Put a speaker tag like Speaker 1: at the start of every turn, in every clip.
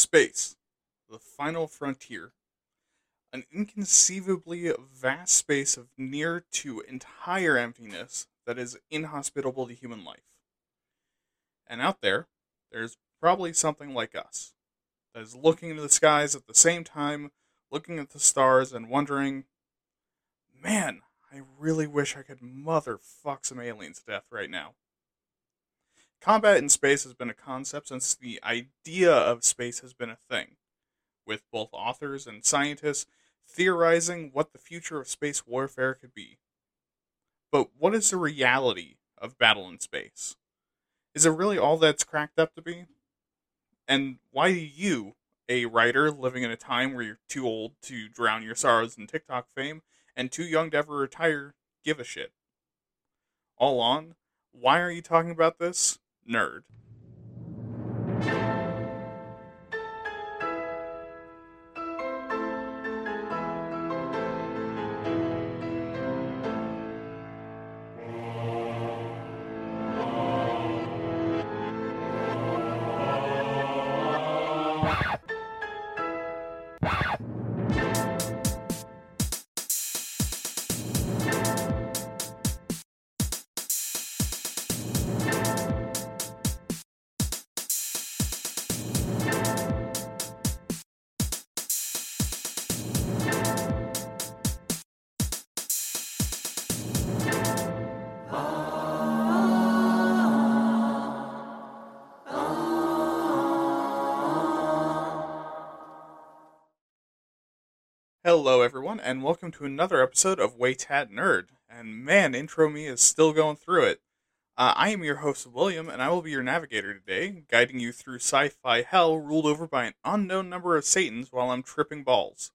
Speaker 1: Space, the final frontier. An inconceivably vast space of near to entire emptiness that is inhospitable to human life. And out there, there's probably something like us that is looking into the skies at the same time, looking at the stars and wondering, man, I really wish I could motherfuck some aliens to death right now. Combat in space has been a concept since the idea of space has been a thing, with both authors and scientists theorizing what the future of space warfare could be. But what is the reality of battle in space? Is it really all that's cracked up to be? And why do you, a writer living in a time where you're too old to drown your sorrows in TikTok fame and too young to ever retire, give a shit? All on, why are you talking about this? Nerd. Hello, everyone, and welcome to another episode of Waytat Nerd. And man, intro me is still going through it. Uh, I am your host, William, and I will be your navigator today, guiding you through sci fi hell ruled over by an unknown number of Satans while I'm tripping balls.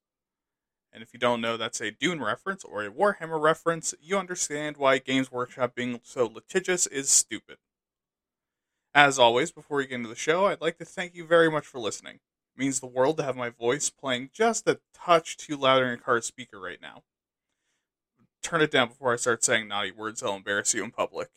Speaker 1: And if you don't know that's a Dune reference or a Warhammer reference, you understand why Games Workshop being so litigious is stupid. As always, before we get into the show, I'd like to thank you very much for listening means the world to have my voice playing just a touch too loud in your car speaker right now. Turn it down before I start saying naughty words that'll embarrass you in public.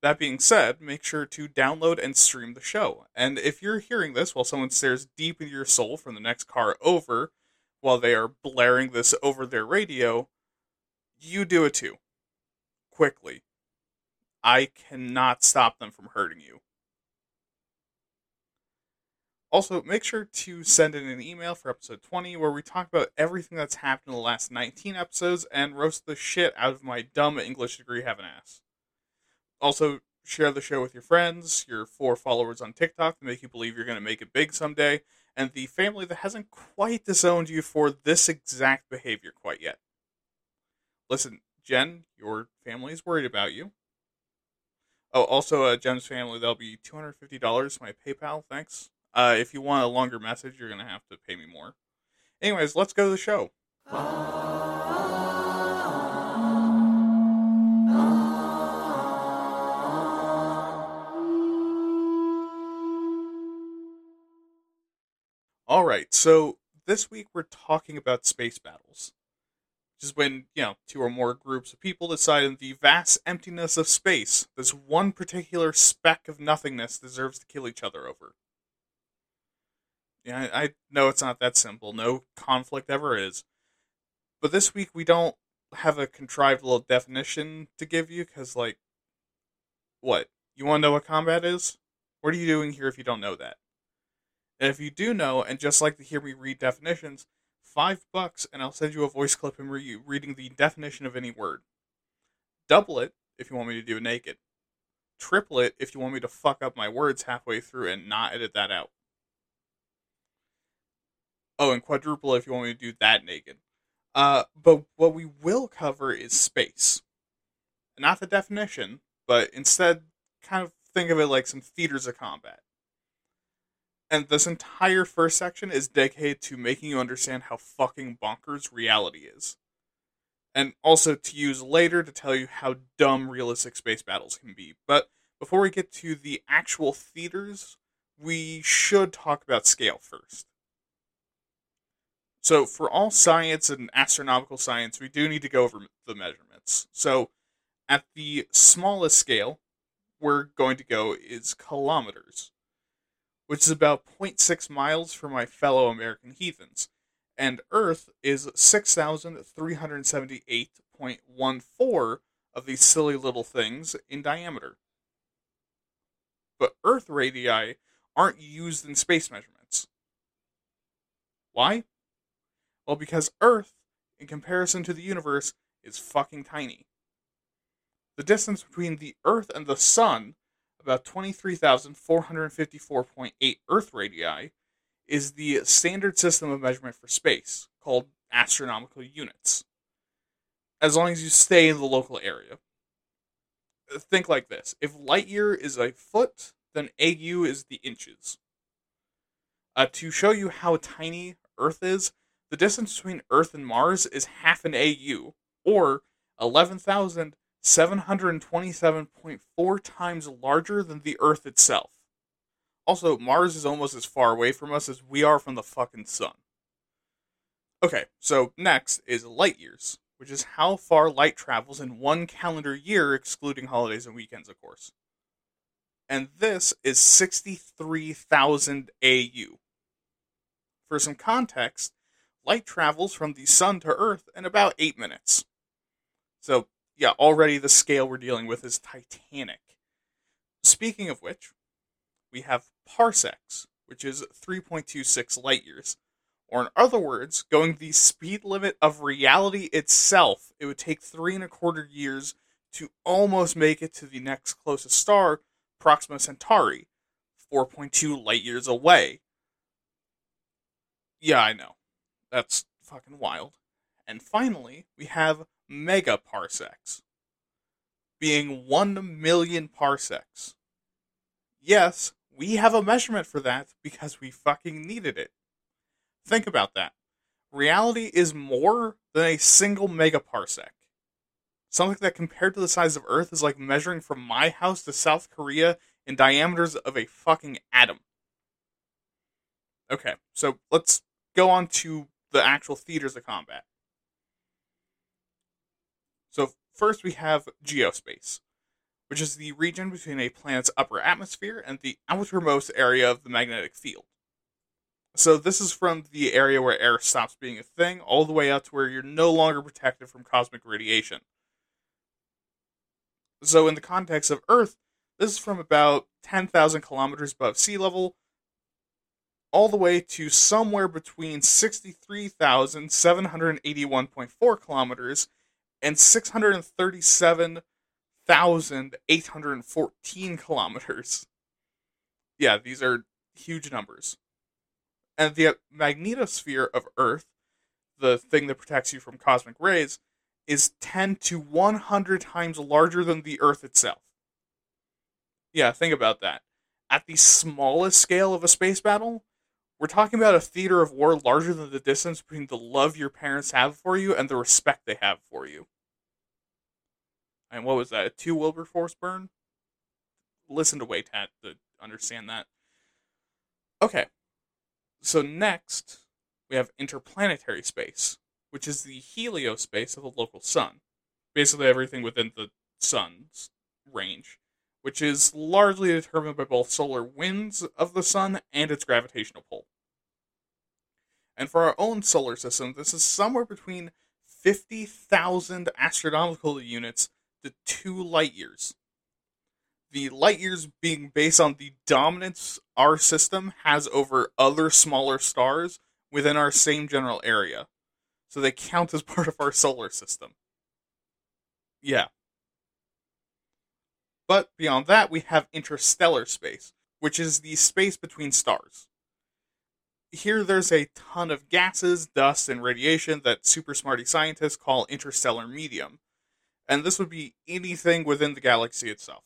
Speaker 1: That being said, make sure to download and stream the show. And if you're hearing this while someone stares deep into your soul from the next car over, while they are blaring this over their radio, you do it too. Quickly. I cannot stop them from hurting you. Also, make sure to send in an email for episode 20 where we talk about everything that's happened in the last 19 episodes and roast the shit out of my dumb English degree having ass. Also, share the show with your friends, your four followers on TikTok to make you believe you're going to make it big someday, and the family that hasn't quite disowned you for this exact behavior quite yet. Listen, Jen, your family is worried about you. Oh, also, uh, Jen's family, that'll be $250 my PayPal, thanks. Uh, if you want a longer message, you're going to have to pay me more. Anyways, let's go to the show. All right, so this week we're talking about space battles. Which is when, you know, two or more groups of people decide in the vast emptiness of space, this one particular speck of nothingness deserves to kill each other over. Yeah, I, I know it's not that simple. No conflict ever is. But this week we don't have a contrived little definition to give you because, like, what? You want to know what combat is? What are you doing here if you don't know that? And if you do know and just like to hear me read definitions, five bucks and I'll send you a voice clip and re- reading the definition of any word. Double it if you want me to do it naked. Triple it if you want me to fuck up my words halfway through and not edit that out. Oh, and quadruple if you want me to do that naked. Uh, but what we will cover is space. Not the definition, but instead kind of think of it like some theaters of combat. And this entire first section is dedicated to making you understand how fucking bonkers reality is. And also to use later to tell you how dumb realistic space battles can be. But before we get to the actual theaters, we should talk about scale first. So, for all science and astronomical science, we do need to go over the measurements. So, at the smallest scale, we're going to go is kilometers. which is about 0.6 miles for my fellow American heathens, and Earth is 6,378.14 of these silly little things in diameter. But Earth radii aren't used in space measurements. Why? Well, because Earth, in comparison to the universe, is fucking tiny. The distance between the Earth and the Sun, about 23,454.8 Earth radii, is the standard system of measurement for space, called astronomical units. As long as you stay in the local area. Think like this if light year is a foot, then AU is the inches. Uh, to show you how tiny Earth is, the distance between Earth and Mars is half an AU, or 11,727.4 times larger than the Earth itself. Also, Mars is almost as far away from us as we are from the fucking sun. Okay, so next is light years, which is how far light travels in one calendar year, excluding holidays and weekends, of course. And this is 63,000 AU. For some context, light travels from the sun to Earth in about 8 minutes. So, yeah, already the scale we're dealing with is titanic. Speaking of which, we have parsecs, which is 3.26 light years. Or, in other words, going the speed limit of reality itself, it would take three and a quarter years to almost make it to the next closest star, Proxima Centauri, 4.2 light years away. Yeah, I know. That's fucking wild. And finally, we have megaparsecs, being 1 million parsecs. Yes, we have a measurement for that because we fucking needed it. Think about that. Reality is more than a single megaparsec. Something that compared to the size of Earth is like measuring from my house to South Korea in diameters of a fucking atom. Okay, so let's go on to the actual theaters of combat. So first we have geospace, which is the region between a planet's upper atmosphere and the outermost area of the magnetic field. So this is from the area where air stops being a thing all the way out to where you're no longer protected from cosmic radiation. So in the context of Earth, this is from about 10,000 kilometers above sea level all the way to somewhere between 63,781.4 kilometers and 637,814 kilometers. Yeah, these are huge numbers. And the magnetosphere of Earth, the thing that protects you from cosmic rays, is 10 to 100 times larger than the Earth itself. Yeah, think about that. At the smallest scale of a space battle, we're talking about a theater of war larger than the distance between the love your parents have for you and the respect they have for you. And what was that? A two Wilberforce burn? Listen to Waytat to understand that. Okay. So next, we have interplanetary space, which is the heliospace of the local sun. Basically everything within the sun's range which is largely determined by both solar winds of the sun and its gravitational pull. And for our own solar system, this is somewhere between 50,000 astronomical units to 2 light years. The light years being based on the dominance our system has over other smaller stars within our same general area. So they count as part of our solar system. Yeah. But beyond that, we have interstellar space, which is the space between stars. Here, there's a ton of gases, dust, and radiation that super smarty scientists call interstellar medium. And this would be anything within the galaxy itself,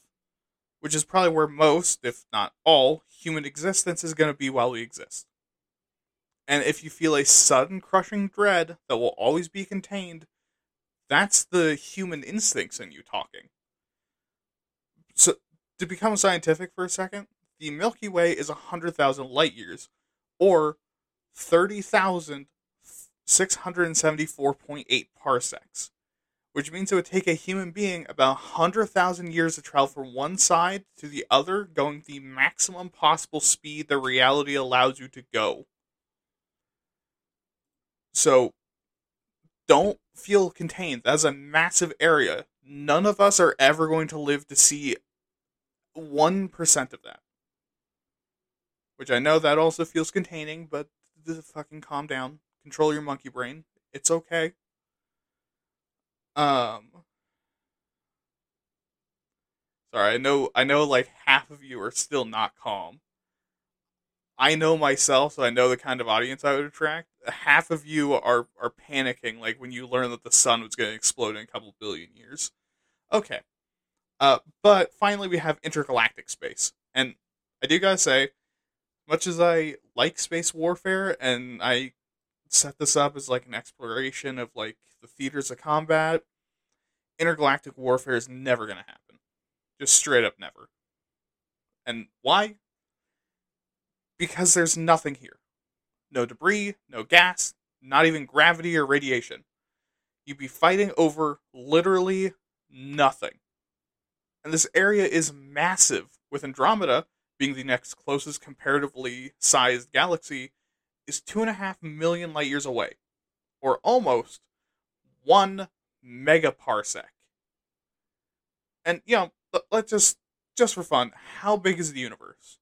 Speaker 1: which is probably where most, if not all, human existence is going to be while we exist. And if you feel a sudden crushing dread that will always be contained, that's the human instincts in you talking. So, to become scientific for a second, the Milky Way is 100,000 light years, or 30,674.8 parsecs, which means it would take a human being about 100,000 years to travel from one side to the other, going the maximum possible speed that reality allows you to go. So, don't feel contained. That's a massive area. None of us are ever going to live to see 1% of that. Which I know that also feels containing, but fucking calm down. Control your monkey brain. It's okay. Um Sorry, I know I know like half of you are still not calm. I know myself, so I know the kind of audience I would attract. Half of you are are panicking like when you learn that the sun was going to explode in a couple billion years. Okay. Uh, but finally, we have intergalactic space, and I do gotta say, much as I like space warfare, and I set this up as like an exploration of like the theaters of combat, intergalactic warfare is never gonna happen, just straight up never. And why? Because there's nothing here. No debris, no gas, not even gravity or radiation. You'd be fighting over literally nothing. And this area is massive, with Andromeda being the next closest comparatively sized galaxy, is two and a half million light years away, or almost one megaparsec. And you know, let's just just for fun, how big is the universe?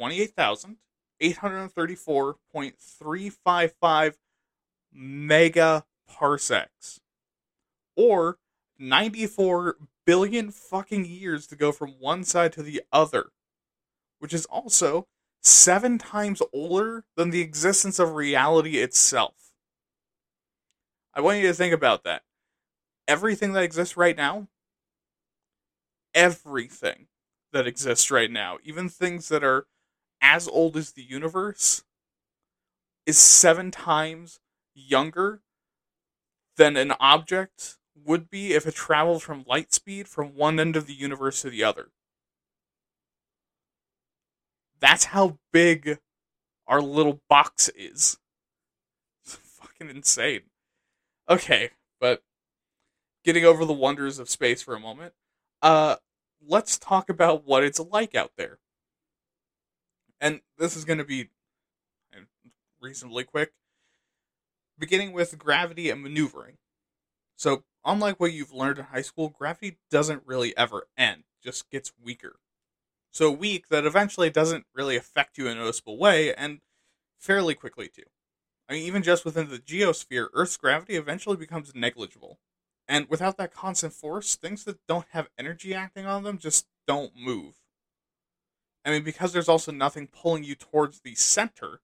Speaker 1: 28,834.355 megaparsecs or 94 billion fucking years to go from one side to the other, which is also seven times older than the existence of reality itself. I want you to think about that. Everything that exists right now, everything that exists right now, even things that are as old as the universe, is seven times younger than an object would be if it traveled from light speed from one end of the universe to the other. That's how big our little box is. It's fucking insane. Okay, but getting over the wonders of space for a moment, uh, let's talk about what it's like out there. And this is going to be reasonably quick. Beginning with gravity and maneuvering. So, unlike what you've learned in high school, gravity doesn't really ever end, just gets weaker. So weak that eventually it doesn't really affect you in a noticeable way, and fairly quickly too. I mean, even just within the geosphere, Earth's gravity eventually becomes negligible. And without that constant force, things that don't have energy acting on them just don't move. I mean, because there's also nothing pulling you towards the center,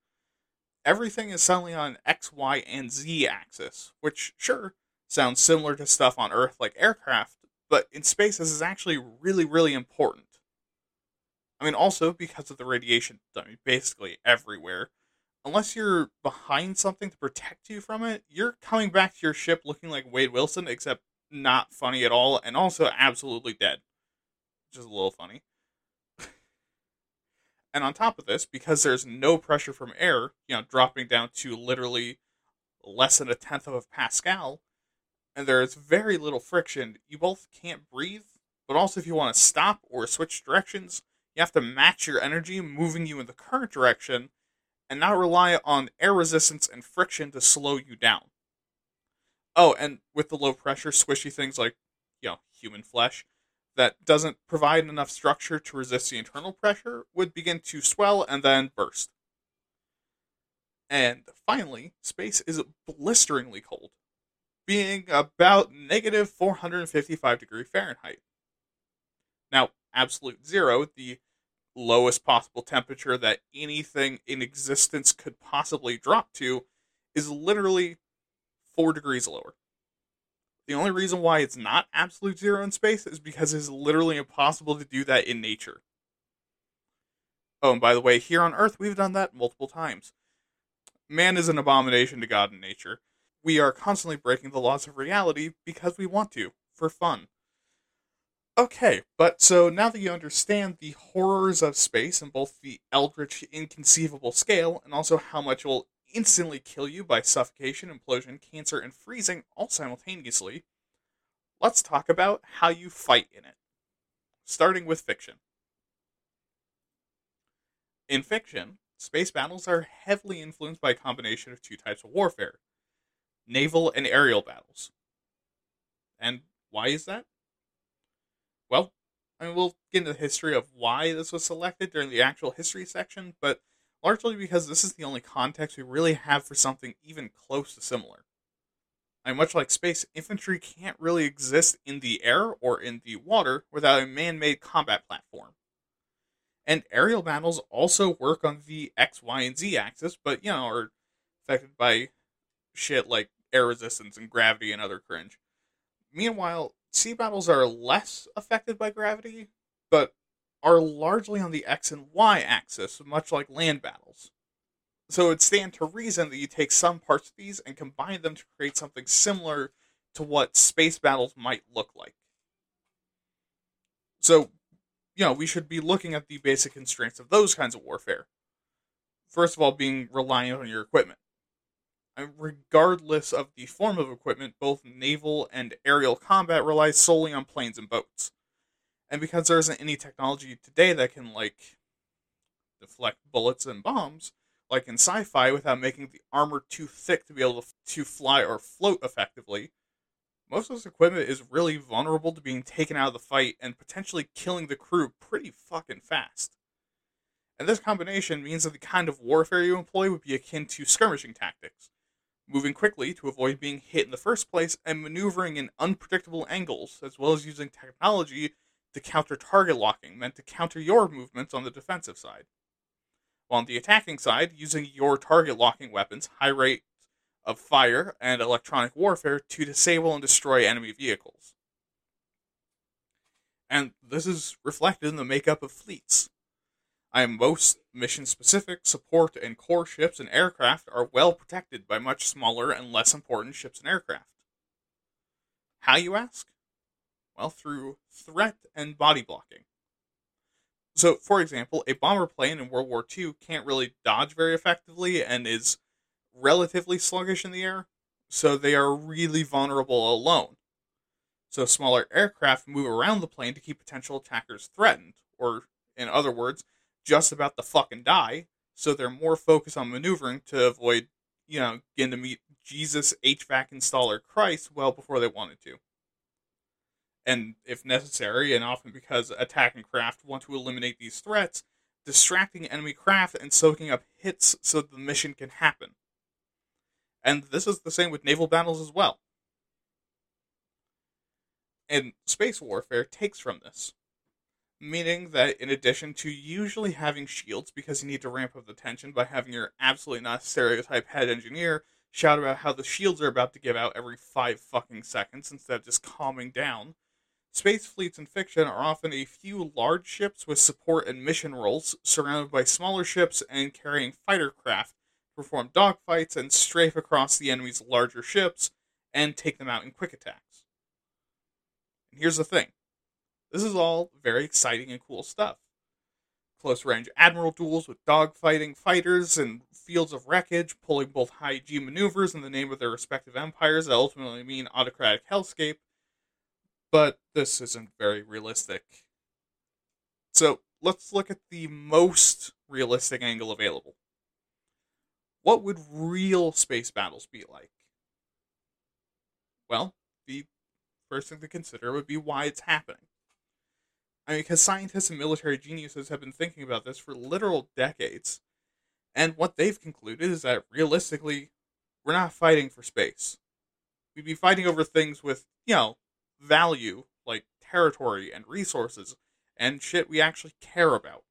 Speaker 1: everything is suddenly on an X, Y, and Z axis, which, sure, sounds similar to stuff on Earth like aircraft, but in space this is actually really, really important. I mean, also because of the radiation I mean, basically everywhere. Unless you're behind something to protect you from it, you're coming back to your ship looking like Wade Wilson, except not funny at all, and also absolutely dead. Which is a little funny. And on top of this, because there's no pressure from air, you know, dropping down to literally less than a tenth of a Pascal, and there is very little friction, you both can't breathe, but also if you want to stop or switch directions, you have to match your energy moving you in the current direction and not rely on air resistance and friction to slow you down. Oh, and with the low pressure, squishy things like, you know, human flesh that doesn't provide enough structure to resist the internal pressure would begin to swell and then burst. And finally, space is blisteringly cold being about negative 455 degree Fahrenheit. Now, absolute zero, the lowest possible temperature that anything in existence could possibly drop to, is literally 4 degrees lower. The only reason why it's not absolute zero in space is because it's literally impossible to do that in nature. Oh, and by the way, here on Earth, we've done that multiple times. Man is an abomination to God and nature we are constantly breaking the laws of reality because we want to, for fun. Okay, but so now that you understand the horrors of space and both the eldritch, inconceivable scale and also how much it will instantly kill you by suffocation, implosion, cancer, and freezing all simultaneously, let's talk about how you fight in it. Starting with fiction. In fiction, space battles are heavily influenced by a combination of two types of warfare naval and aerial battles. And why is that? Well, I mean, we'll get into the history of why this was selected during the actual history section, but largely because this is the only context we really have for something even close to similar. And much like space, infantry can't really exist in the air or in the water without a man made combat platform. And aerial battles also work on the X, Y, and Z axis, but, you know, are affected by shit like air resistance and gravity and other cringe. Meanwhile, sea battles are less affected by gravity, but are largely on the X and Y axis, much like land battles. So it would stand to reason that you take some parts of these and combine them to create something similar to what space battles might look like. So, you know, we should be looking at the basic constraints of those kinds of warfare. First of all, being reliant on your equipment. And regardless of the form of equipment, both naval and aerial combat relies solely on planes and boats. And because there isn't any technology today that can, like, deflect bullets and bombs, like in sci fi, without making the armor too thick to be able to, to fly or float effectively, most of this equipment is really vulnerable to being taken out of the fight and potentially killing the crew pretty fucking fast. And this combination means that the kind of warfare you employ would be akin to skirmishing tactics, moving quickly to avoid being hit in the first place and maneuvering in unpredictable angles, as well as using technology to counter target locking, meant to counter your movements on the defensive side. While on the attacking side, using your target locking weapons, high rate of fire, and electronic warfare to disable and destroy enemy vehicles. And this is reflected in the makeup of fleets. I am most mission specific support and core ships and aircraft are well protected by much smaller and less important ships and aircraft. How, you ask? Well, through threat and body blocking. So, for example, a bomber plane in World War II can't really dodge very effectively and is relatively sluggish in the air, so they are really vulnerable alone. So, smaller aircraft move around the plane to keep potential attackers threatened, or, in other words, just about to fucking die, so they're more focused on maneuvering to avoid, you know, getting to meet Jesus HVAC installer Christ well before they wanted to and if necessary, and often because attack and craft want to eliminate these threats, distracting enemy craft and soaking up hits so the mission can happen. And this is the same with naval battles as well. And space warfare takes from this, meaning that in addition to usually having shields because you need to ramp up the tension by having your absolutely not stereotype head engineer shout about how the shields are about to give out every five fucking seconds instead of just calming down, Space fleets in fiction are often a few large ships with support and mission roles, surrounded by smaller ships and carrying fighter craft to perform dogfights and strafe across the enemy's larger ships and take them out in quick attacks. And here's the thing this is all very exciting and cool stuff. Close range admiral duels with dogfighting fighters and fields of wreckage, pulling both high G maneuvers in the name of their respective empires that ultimately mean autocratic hellscape but this isn't very realistic. So let's look at the most realistic angle available. What would real space battles be like? Well, the first thing to consider would be why it's happening. I mean, because scientists and military geniuses have been thinking about this for literal decades. And what they've concluded is that realistically, we're not fighting for space. We'd be fighting over things with, you know, value like territory and resources and shit we actually care about.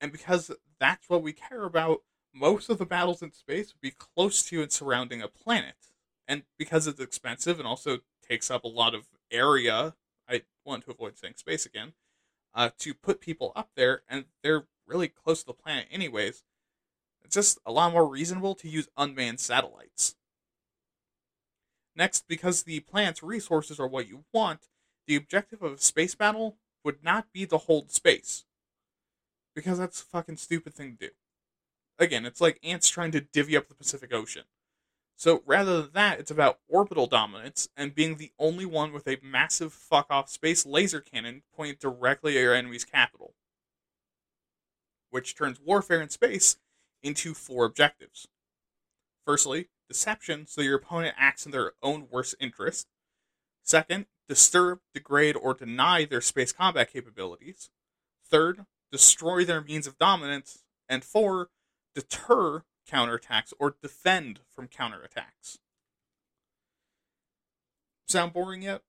Speaker 1: And because that's what we care about, most of the battles in space would be close to and surrounding a planet. And because it's expensive and also takes up a lot of area, I want to avoid saying space again, uh, to put people up there, and they're really close to the planet anyways, it's just a lot more reasonable to use unmanned satellites. Next, because the planet's resources are what you want, the objective of a space battle would not be to hold space. Because that's a fucking stupid thing to do. Again, it's like ants trying to divvy up the Pacific Ocean. So rather than that, it's about orbital dominance and being the only one with a massive fuck off space laser cannon pointed directly at your enemy's capital. Which turns warfare in space into four objectives. Firstly, deception, so your opponent acts in their own worst interest. Second, disturb, degrade, or deny their space combat capabilities. Third, destroy their means of dominance. And four, deter counterattacks or defend from counterattacks. Sound boring yet?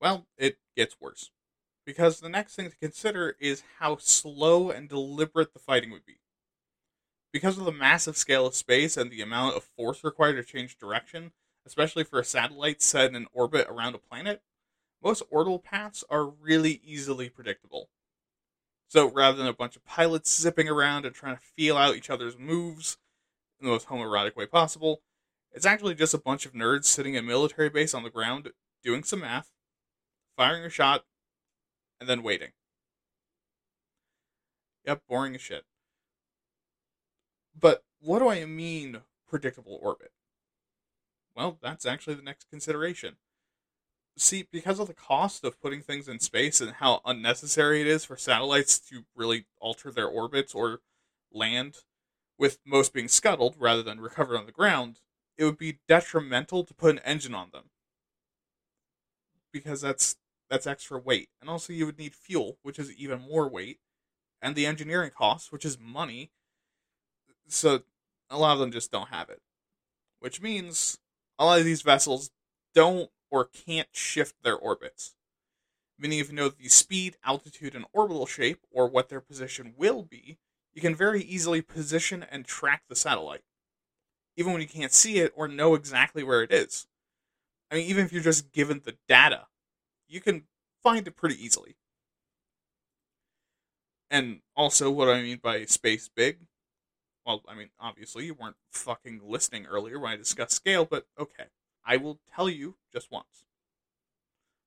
Speaker 1: Well, it gets worse. Because the next thing to consider is how slow and deliberate the fighting would be. Because of the massive scale of space and the amount of force required to change direction, especially for a satellite set in an orbit around a planet, most orbital paths are really easily predictable. So rather than a bunch of pilots zipping around and trying to feel out each other's moves in the most homoerotic way possible, it's actually just a bunch of nerds sitting in a military base on the ground doing some math, firing a shot, and then waiting. Yep, boring as shit. But what do I mean predictable orbit? Well, that's actually the next consideration see, because of the cost of putting things in space and how unnecessary it is for satellites to really alter their orbits or land, with most being scuttled rather than recovered on the ground, it would be detrimental to put an engine on them. Because that's that's extra weight. And also you would need fuel, which is even more weight, and the engineering costs, which is money. So a lot of them just don't have it. Which means a lot of these vessels don't or can't shift their orbits. Meaning, if you know the speed, altitude, and orbital shape, or what their position will be, you can very easily position and track the satellite, even when you can't see it or know exactly where it is. I mean, even if you're just given the data, you can find it pretty easily. And also, what I mean by space big, well, I mean, obviously, you weren't fucking listening earlier when I discussed scale, but okay. I will tell you just once.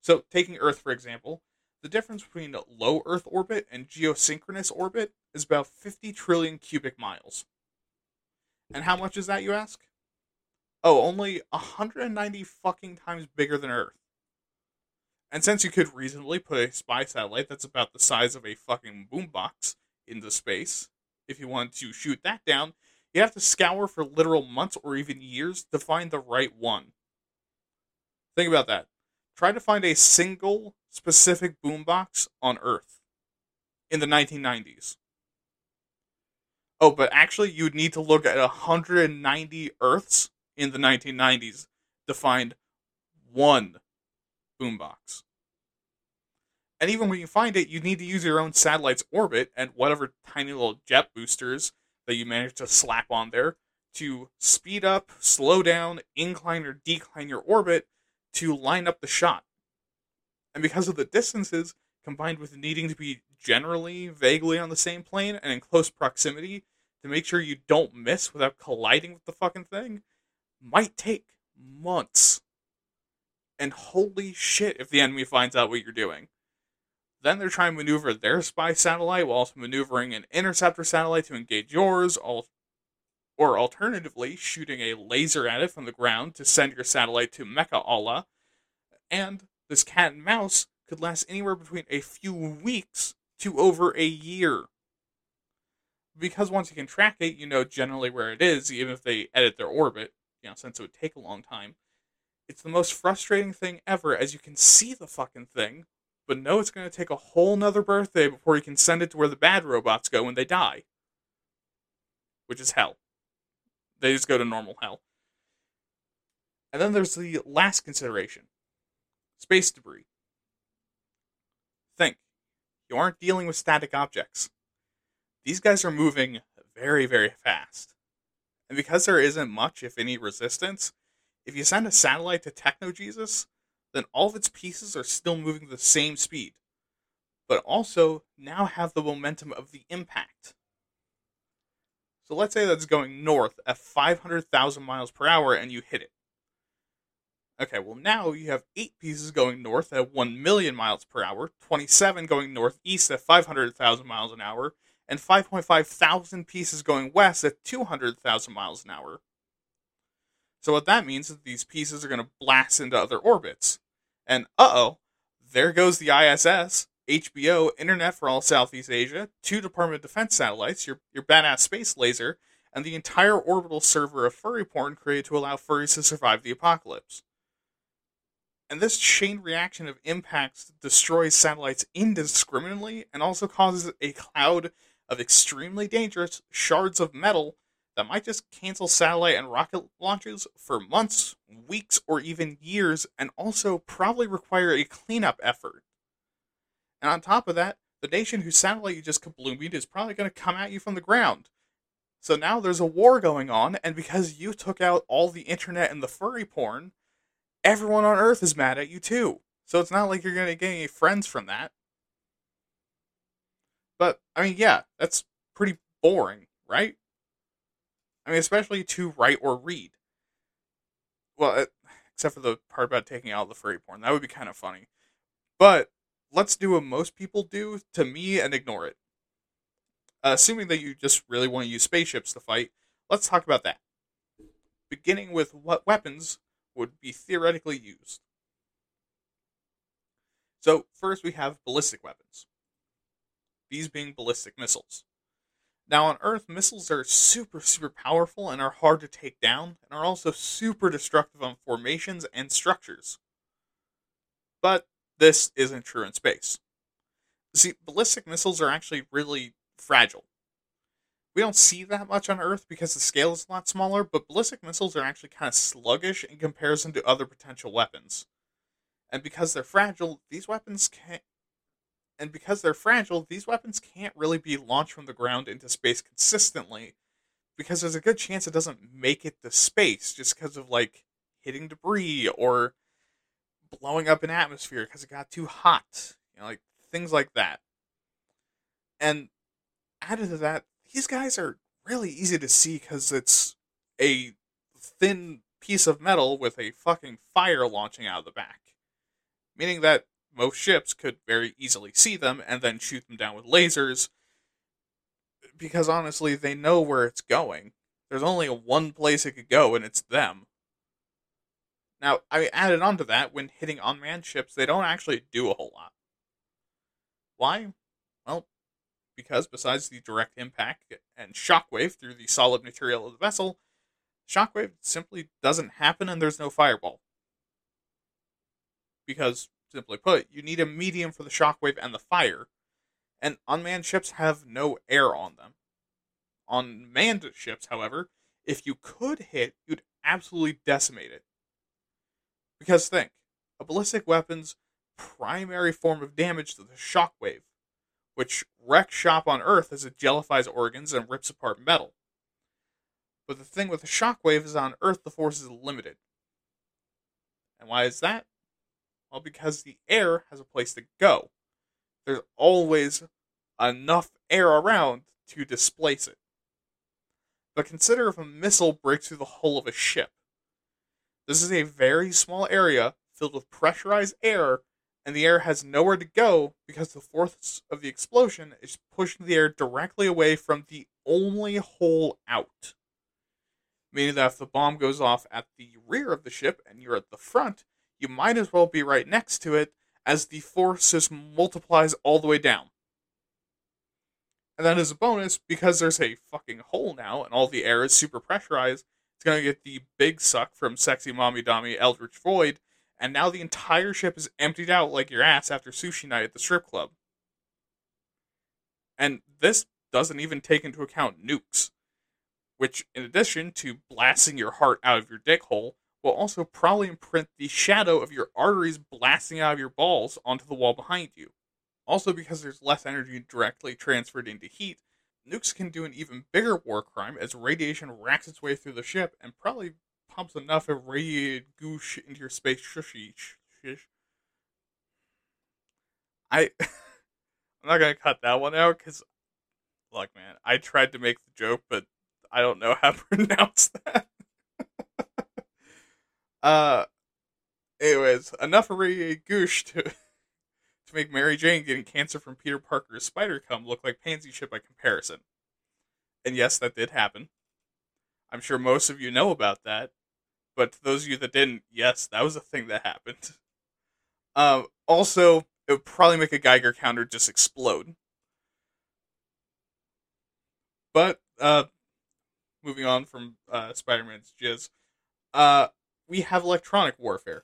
Speaker 1: So, taking Earth for example, the difference between low Earth orbit and geosynchronous orbit is about 50 trillion cubic miles. And how much is that, you ask? Oh, only 190 fucking times bigger than Earth. And since you could reasonably put a spy satellite that's about the size of a fucking boombox into space, if you want to shoot that down, you have to scour for literal months or even years to find the right one. Think about that. Try to find a single specific boombox on Earth in the 1990s. Oh, but actually, you'd need to look at 190 Earths in the 1990s to find one boombox. And even when you find it, you need to use your own satellite's orbit and whatever tiny little jet boosters that you manage to slap on there to speed up, slow down, incline, or decline your orbit to line up the shot. And because of the distances, combined with needing to be generally vaguely on the same plane and in close proximity to make sure you don't miss without colliding with the fucking thing, might take months. And holy shit if the enemy finds out what you're doing. Then they're trying to maneuver their spy satellite while also maneuvering an interceptor satellite to engage yours, all or alternatively, shooting a laser at it from the ground to send your satellite to Mecha Allah. And this cat and mouse could last anywhere between a few weeks to over a year. Because once you can track it, you know generally where it is, even if they edit their orbit, you know, since it would take a long time. It's the most frustrating thing ever, as you can see the fucking thing, but no, it's going to take a whole nother birthday before you can send it to where the bad robots go when they die. Which is hell. They just go to normal hell. And then there's the last consideration space debris. Think, you aren't dealing with static objects. These guys are moving very, very fast. And because there isn't much, if any, resistance, if you send a satellite to Techno Jesus, then all of its pieces are still moving the same speed, but also now have the momentum of the impact. So let's say that's going north at 500,000 miles per hour and you hit it. Okay, well, now you have eight pieces going north at 1 million miles per hour, 27 going northeast at 500,000 miles an hour, and 5.5 thousand pieces going west at 200,000 miles an hour. So what that means is these pieces are going to blast into other orbits. And uh-oh, there goes the ISS, HBO, Internet for all Southeast Asia, two Department of Defense satellites, your your badass space laser, and the entire orbital server of furry porn created to allow furries to survive the apocalypse. And this chain reaction of impacts destroys satellites indiscriminately and also causes a cloud of extremely dangerous shards of metal that might just cancel satellite and rocket launches for months, weeks, or even years, and also probably require a cleanup effort. And on top of that, the nation whose satellite you just kabloomied is probably going to come at you from the ground. So now there's a war going on, and because you took out all the internet and the furry porn, everyone on Earth is mad at you too. So it's not like you're going to get any friends from that. But, I mean, yeah, that's pretty boring, right? I mean, especially to write or read. Well, except for the part about taking out the furry porn. That would be kind of funny. But let's do what most people do to me and ignore it. Uh, assuming that you just really want to use spaceships to fight, let's talk about that. Beginning with what weapons would be theoretically used. So, first we have ballistic weapons. These being ballistic missiles. Now, on Earth, missiles are super, super powerful and are hard to take down, and are also super destructive on formations and structures. But this isn't true in space. See, ballistic missiles are actually really fragile. We don't see that much on Earth because the scale is a lot smaller, but ballistic missiles are actually kind of sluggish in comparison to other potential weapons. And because they're fragile, these weapons can't and because they're fragile, these weapons can't really be launched from the ground into space consistently because there's a good chance it doesn't make it to space just because of like hitting debris or blowing up an atmosphere because it got too hot. You know, like things like that. And added to that, these guys are really easy to see because it's a thin piece of metal with a fucking fire launching out of the back. Meaning that most ships could very easily see them and then shoot them down with lasers because honestly, they know where it's going. There's only one place it could go, and it's them. Now, I added on to that, when hitting unmanned ships, they don't actually do a whole lot. Why? Well, because besides the direct impact and shockwave through the solid material of the vessel, shockwave simply doesn't happen and there's no fireball. Because, simply put, you need a medium for the shockwave and the fire, and unmanned ships have no air on them. On manned ships, however, if you could hit, you'd absolutely decimate it. Because think, a ballistic weapon's primary form of damage to the shockwave which wrecks shop on Earth as it jellifies organs and rips apart metal. But the thing with the shockwave is on Earth the force is limited. And why is that? Well, because the air has a place to go. There's always enough air around to displace it. But consider if a missile breaks through the hull of a ship. This is a very small area filled with pressurized air and the air has nowhere to go because the force of the explosion is pushing the air directly away from the only hole out. Meaning that if the bomb goes off at the rear of the ship and you're at the front, you might as well be right next to it as the force just multiplies all the way down. And then as a bonus, because there's a fucking hole now and all the air is super pressurized, it's gonna get the big suck from sexy mommy dommy Eldritch Void, and now the entire ship is emptied out like your ass after sushi night at the strip club. And this doesn't even take into account nukes, which, in addition to blasting your heart out of your dick hole, will also probably imprint the shadow of your arteries blasting out of your balls onto the wall behind you. Also, because there's less energy directly transferred into heat, nukes can do an even bigger war crime as radiation racks its way through the ship and probably pumps enough irradiated goosh into your space shushy. Shish. I, I'm not gonna cut that one out because, look, man, I tried to make the joke, but I don't know how to pronounce that. Uh, anyways, enough irradiated goosh to to make Mary Jane getting cancer from Peter Parker's spider cum look like pansy shit by comparison. And yes, that did happen. I'm sure most of you know about that, but to those of you that didn't, yes, that was a thing that happened. Um, also, it would probably make a Geiger counter just explode. But uh, moving on from uh, Spider-Man's jizz, uh, we have electronic warfare,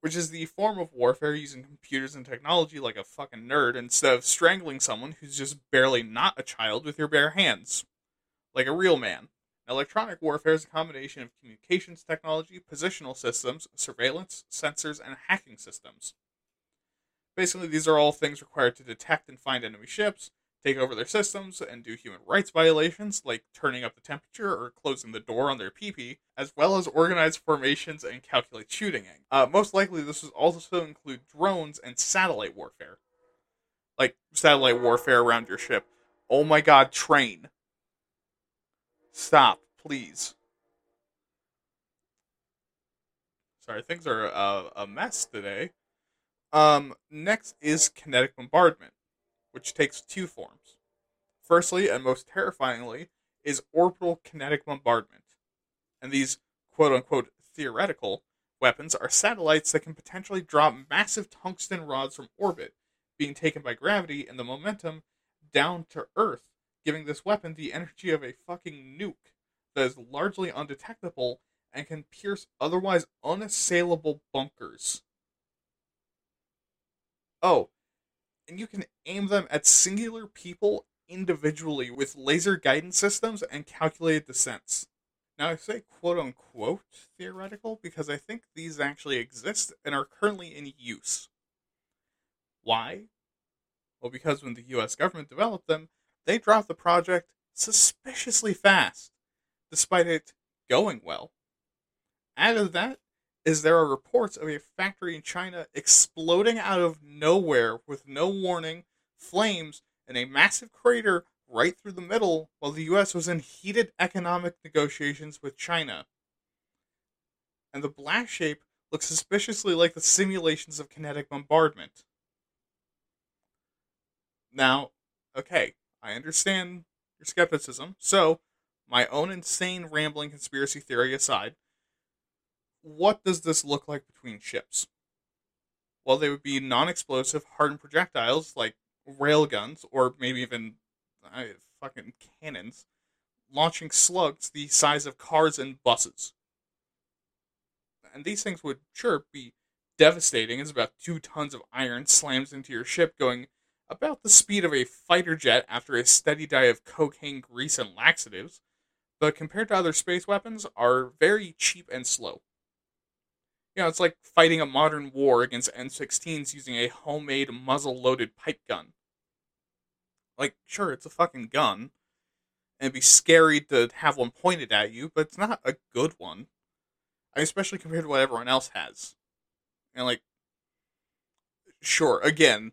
Speaker 1: which is the form of warfare using computers and technology like a fucking nerd instead of strangling someone who's just barely not a child with your bare hands, like a real man. Electronic warfare is a combination of communications technology, positional systems, surveillance, sensors, and hacking systems. Basically, these are all things required to detect and find enemy ships, take over their systems, and do human rights violations like turning up the temperature or closing the door on their PP, as well as organize formations and calculate shooting. Uh, most likely, this will also include drones and satellite warfare. Like satellite warfare around your ship. Oh my god, train. Stop, please. Sorry, things are uh, a mess today. Um, next is kinetic bombardment, which takes two forms. Firstly, and most terrifyingly, is orbital kinetic bombardment. And these quote unquote theoretical weapons are satellites that can potentially drop massive tungsten rods from orbit, being taken by gravity and the momentum down to Earth, giving this weapon the energy of a fucking nuke that is largely undetectable and can pierce otherwise unassailable bunkers. Oh, and you can aim them at singular people individually with laser guidance systems and calculated descents. Now, I say quote unquote theoretical because I think these actually exist and are currently in use. Why? Well, because when the US government developed them, they dropped the project suspiciously fast, despite it going well. Out of that is there are reports of a factory in China exploding out of nowhere with no warning, flames, and a massive crater right through the middle while the US was in heated economic negotiations with China. And the blast shape looks suspiciously like the simulations of kinetic bombardment. Now, okay, I understand your skepticism, so, my own insane rambling conspiracy theory aside, what does this look like between ships? Well, they would be non explosive, hardened projectiles like railguns or maybe even fucking cannons launching slugs the size of cars and buses. And these things would, sure, be devastating as about two tons of iron slams into your ship going about the speed of a fighter jet after a steady diet of cocaine, grease, and laxatives, but compared to other space weapons, are very cheap and slow. You know, it's like fighting a modern war against M16s using a homemade muzzle loaded pipe gun. Like, sure, it's a fucking gun, and it'd be scary to have one pointed at you, but it's not a good one. Especially compared to what everyone else has. And, like, sure, again,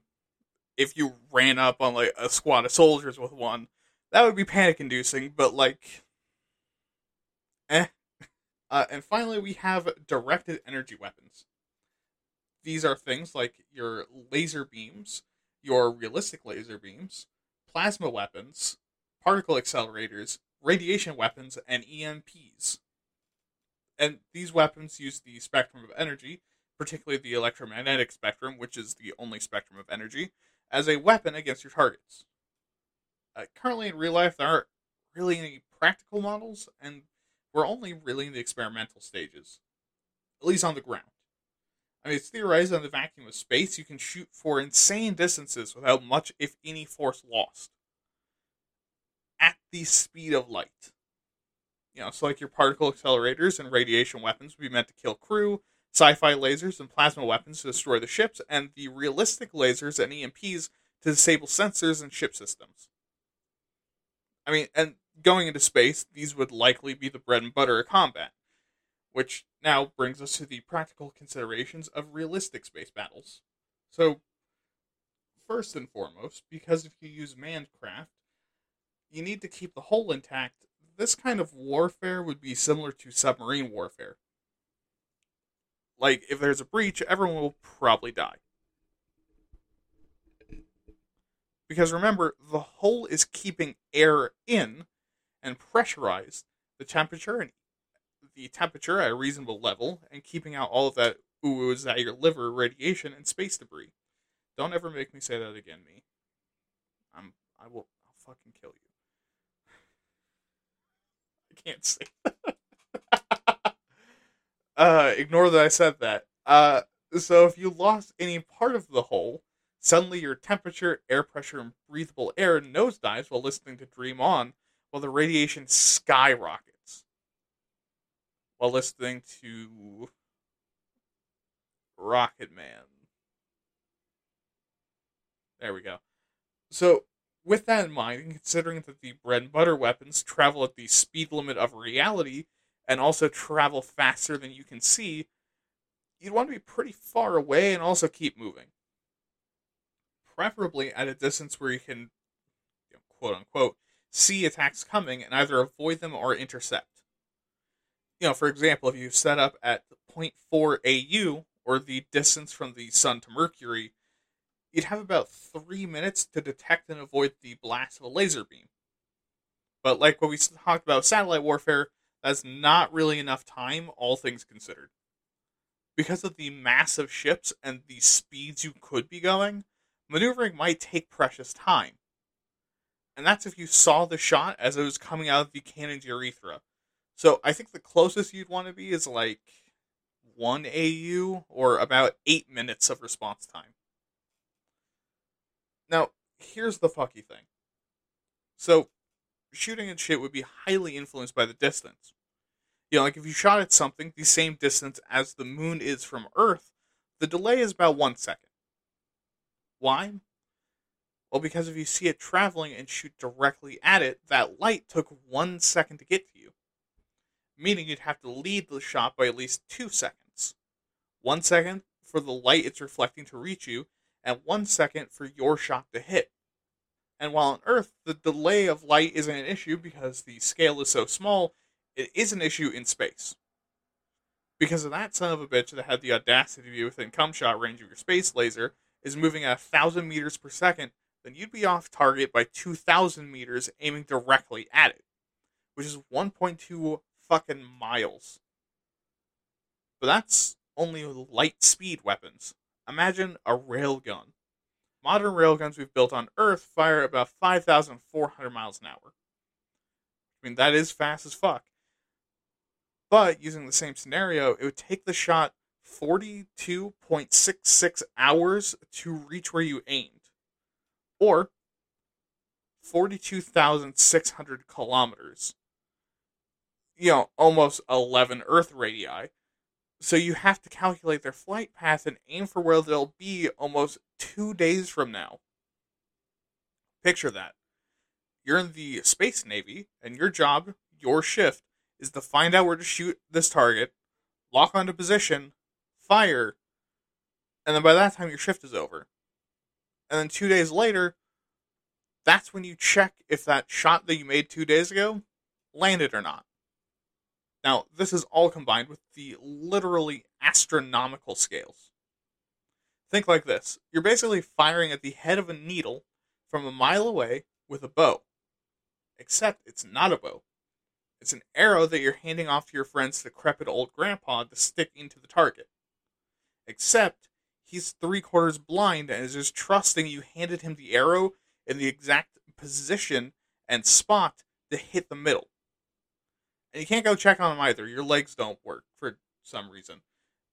Speaker 1: if you ran up on, like, a squad of soldiers with one, that would be panic inducing, but, like, eh, uh, and finally, we have directed energy weapons. These are things like your laser beams, your realistic laser beams, plasma weapons, particle accelerators, radiation weapons, and EMPs. And these weapons use the spectrum of energy, particularly the electromagnetic spectrum, which is the only spectrum of energy, as a weapon against your targets. Uh, currently, in real life, there aren't really any practical models, and we're only really in the experimental stages, at least on the ground. I mean, it's theorized in the vacuum of space, you can shoot for insane distances without much, if any, force lost. At the speed of light. You know, so like your particle accelerators and radiation weapons would be meant to kill crew, sci fi lasers and plasma weapons to destroy the ships, and the realistic lasers and EMPs to disable sensors and ship systems. I mean, and going into space, these would likely be the bread and butter of combat. Which now brings us to the practical considerations of realistic space battles. So, first and foremost, because if you use manned craft, you need to keep the hull intact. This kind of warfare would be similar to submarine warfare. Like, if there's a breach, everyone will probably die. Because remember, the hull is keeping air in and pressurized the temperature and the temperature at a reasonable level and keeping out all of that ooze at your liver, radiation, and space debris. Don't ever make me say that again, me. I'm I will I'll fucking kill you. I can't say that. uh ignore that I said that. Uh so if you lost any part of the hole, suddenly your temperature, air pressure, and breathable air nosedives while listening to Dream On, while the radiation skyrockets. While listening to Rocket Man. There we go. So, with that in mind, and considering that the bread and butter weapons travel at the speed limit of reality and also travel faster than you can see, you'd want to be pretty far away and also keep moving. Preferably at a distance where you can, you know, quote unquote, see attacks coming and either avoid them or intercept. You know, for example, if you set up at 0.4 AU, or the distance from the sun to Mercury, you'd have about three minutes to detect and avoid the blast of a laser beam. But like what we talked about satellite warfare, that's not really enough time, all things considered. Because of the massive ships and the speeds you could be going, maneuvering might take precious time. And that's if you saw the shot as it was coming out of the cannon's urethra. So I think the closest you'd want to be is like 1 AU or about 8 minutes of response time. Now, here's the fucky thing. So, shooting and shit would be highly influenced by the distance. You know, like if you shot at something the same distance as the moon is from Earth, the delay is about one second. Why? Well, because if you see it traveling and shoot directly at it, that light took one second to get to you. Meaning you'd have to lead the shot by at least two seconds one second for the light it's reflecting to reach you, and one second for your shot to hit. And while on Earth, the delay of light isn't an issue because the scale is so small, it is an issue in space. Because of that son of a bitch that had the audacity to be within cum shot range of your space laser is moving at a thousand meters per second, then you'd be off target by 2,000 meters aiming directly at it, which is 1.2 fucking miles. But that's only light speed weapons. Imagine a railgun. Modern railguns we've built on Earth fire about 5,400 miles an hour. I mean, that is fast as fuck. But using the same scenario, it would take the shot 42.66 hours to reach where you aimed. Or 42,600 kilometers. You know, almost 11 Earth radii so you have to calculate their flight path and aim for where they'll be almost two days from now. Picture that. You're in the Space Navy, and your job, your shift, is to find out where to shoot this target, lock onto position, fire, and then by that time your shift is over. And then two days later, that's when you check if that shot that you made two days ago landed or not. Now, this is all combined with the literally astronomical scales. Think like this you're basically firing at the head of a needle from a mile away with a bow. Except it's not a bow. It's an arrow that you're handing off to your friend's decrepit old grandpa to stick into the target. Except he's three quarters blind and is just trusting you handed him the arrow in the exact position and spot to hit the middle. And you can't go check on him either. Your legs don't work for some reason.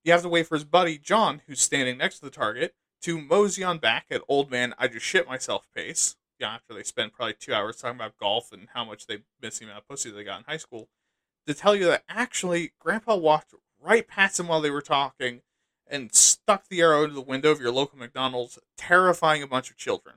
Speaker 1: You have to wait for his buddy, John, who's standing next to the target, to mosey on back at old man I just shit myself pace. Yeah, after they spend probably two hours talking about golf and how much they miss the amount of pussy they got in high school, to tell you that actually Grandpa walked right past him while they were talking and stuck the arrow into the window of your local McDonald's, terrifying a bunch of children.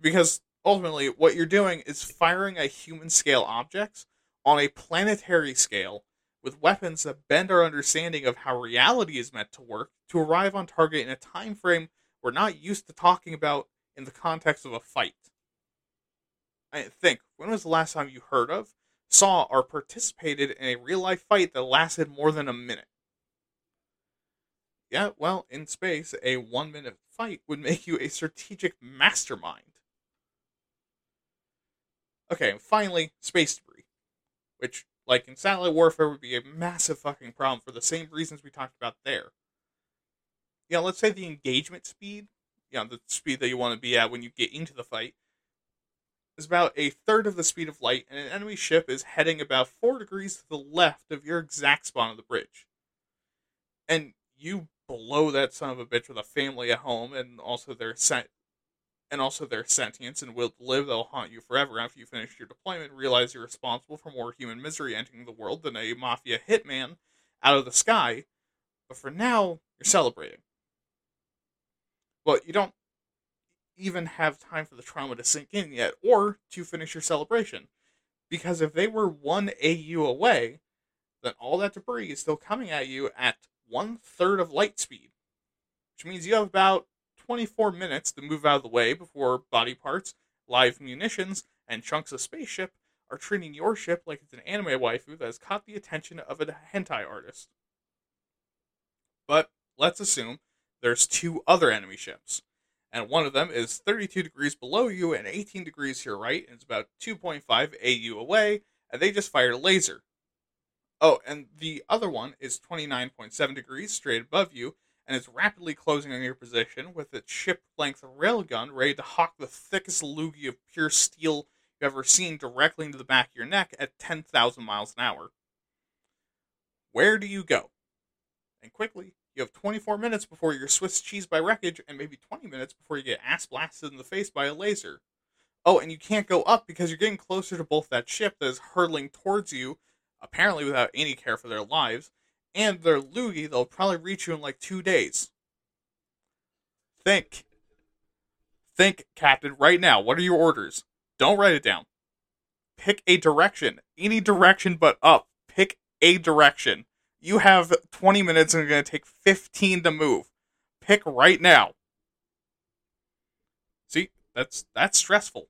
Speaker 1: Because ultimately, what you're doing is firing at human scale objects on a planetary scale with weapons that bend our understanding of how reality is meant to work to arrive on target in a time frame we're not used to talking about in the context of a fight. I think, when was the last time you heard of, saw, or participated in a real life fight that lasted more than a minute? Yeah, well, in space, a one minute fight would make you a strategic mastermind. Okay, and finally, space debris. Which, like in satellite warfare, would be a massive fucking problem for the same reasons we talked about there. You know, let's say the engagement speed, you know, the speed that you want to be at when you get into the fight, is about a third of the speed of light, and an enemy ship is heading about four degrees to the left of your exact spawn of the bridge. And you blow that son of a bitch with a family at home, and also their sent, and also their sentience and will live. They'll haunt you forever after you finish your deployment. Realize you're responsible for more human misery entering the world than a mafia hitman out of the sky. But for now, you're celebrating. Well, you don't even have time for the trauma to sink in yet, or to finish your celebration. Because if they were one AU away, then all that debris is still coming at you at one third of light speed, which means you have about 24 minutes to move out of the way before body parts, live munitions, and chunks of spaceship are treating your ship like it's an anime waifu that has caught the attention of a hentai artist. But let's assume there's two other enemy ships and one of them is 32 degrees below you and 18 degrees to your right, and it's about 2.5 AU away, and they just fired a laser. Oh, and the other one is 29.7 degrees straight above you, and is rapidly closing on your position with its ship-length railgun ready to hawk the thickest loogie of pure steel you've ever seen directly into the back of your neck at 10,000 miles an hour. Where do you go? And quickly, you have 24 minutes before you're Swiss cheese by wreckage, and maybe 20 minutes before you get ass blasted in the face by a laser. Oh, and you can't go up because you're getting closer to both that ship that is hurtling towards you, apparently without any care for their lives, and their loogie they'll probably reach you in like two days. Think. Think, Captain, right now. What are your orders? Don't write it down. Pick a direction. Any direction but up. Pick a direction. You have 20 minutes and it's going to take 15 to move. Pick right now. See, that's that's stressful.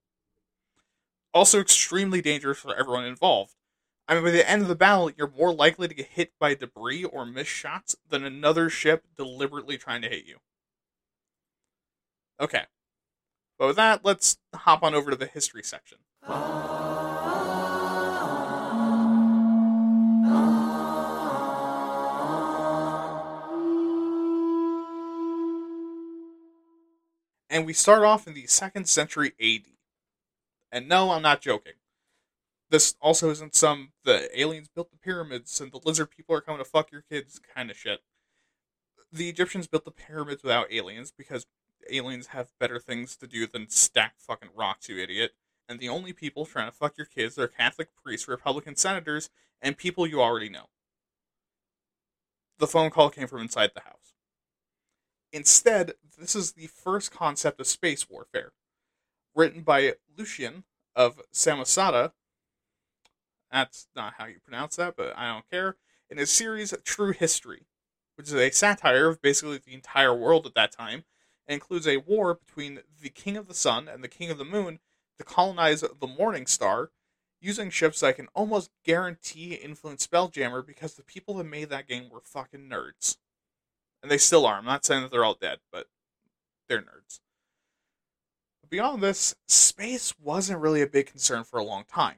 Speaker 1: Also extremely dangerous for everyone involved. I mean, by the end of the battle, you're more likely to get hit by debris or missed shots than another ship deliberately trying to hit you. Okay. But with that, let's hop on over to the history section. And we start off in the second century AD. And no, I'm not joking. This also isn't some the aliens built the pyramids and the lizard people are coming to fuck your kids kind of shit. The Egyptians built the pyramids without aliens because aliens have better things to do than stack fucking rocks, you idiot. And the only people trying to fuck your kids are Catholic priests, Republican senators, and people you already know. The phone call came from inside the house. Instead, this is the first concept of space warfare, written by Lucian of Samosata. That's not how you pronounce that, but I don't care. In his series True History, which is a satire of basically the entire world at that time, and includes a war between the King of the Sun and the King of the Moon to colonize the Morning Star, using ships that I can almost guarantee influence Spelljammer because the people that made that game were fucking nerds and they still are. I'm not saying that they're all dead, but they're nerds. beyond this, space wasn't really a big concern for a long time.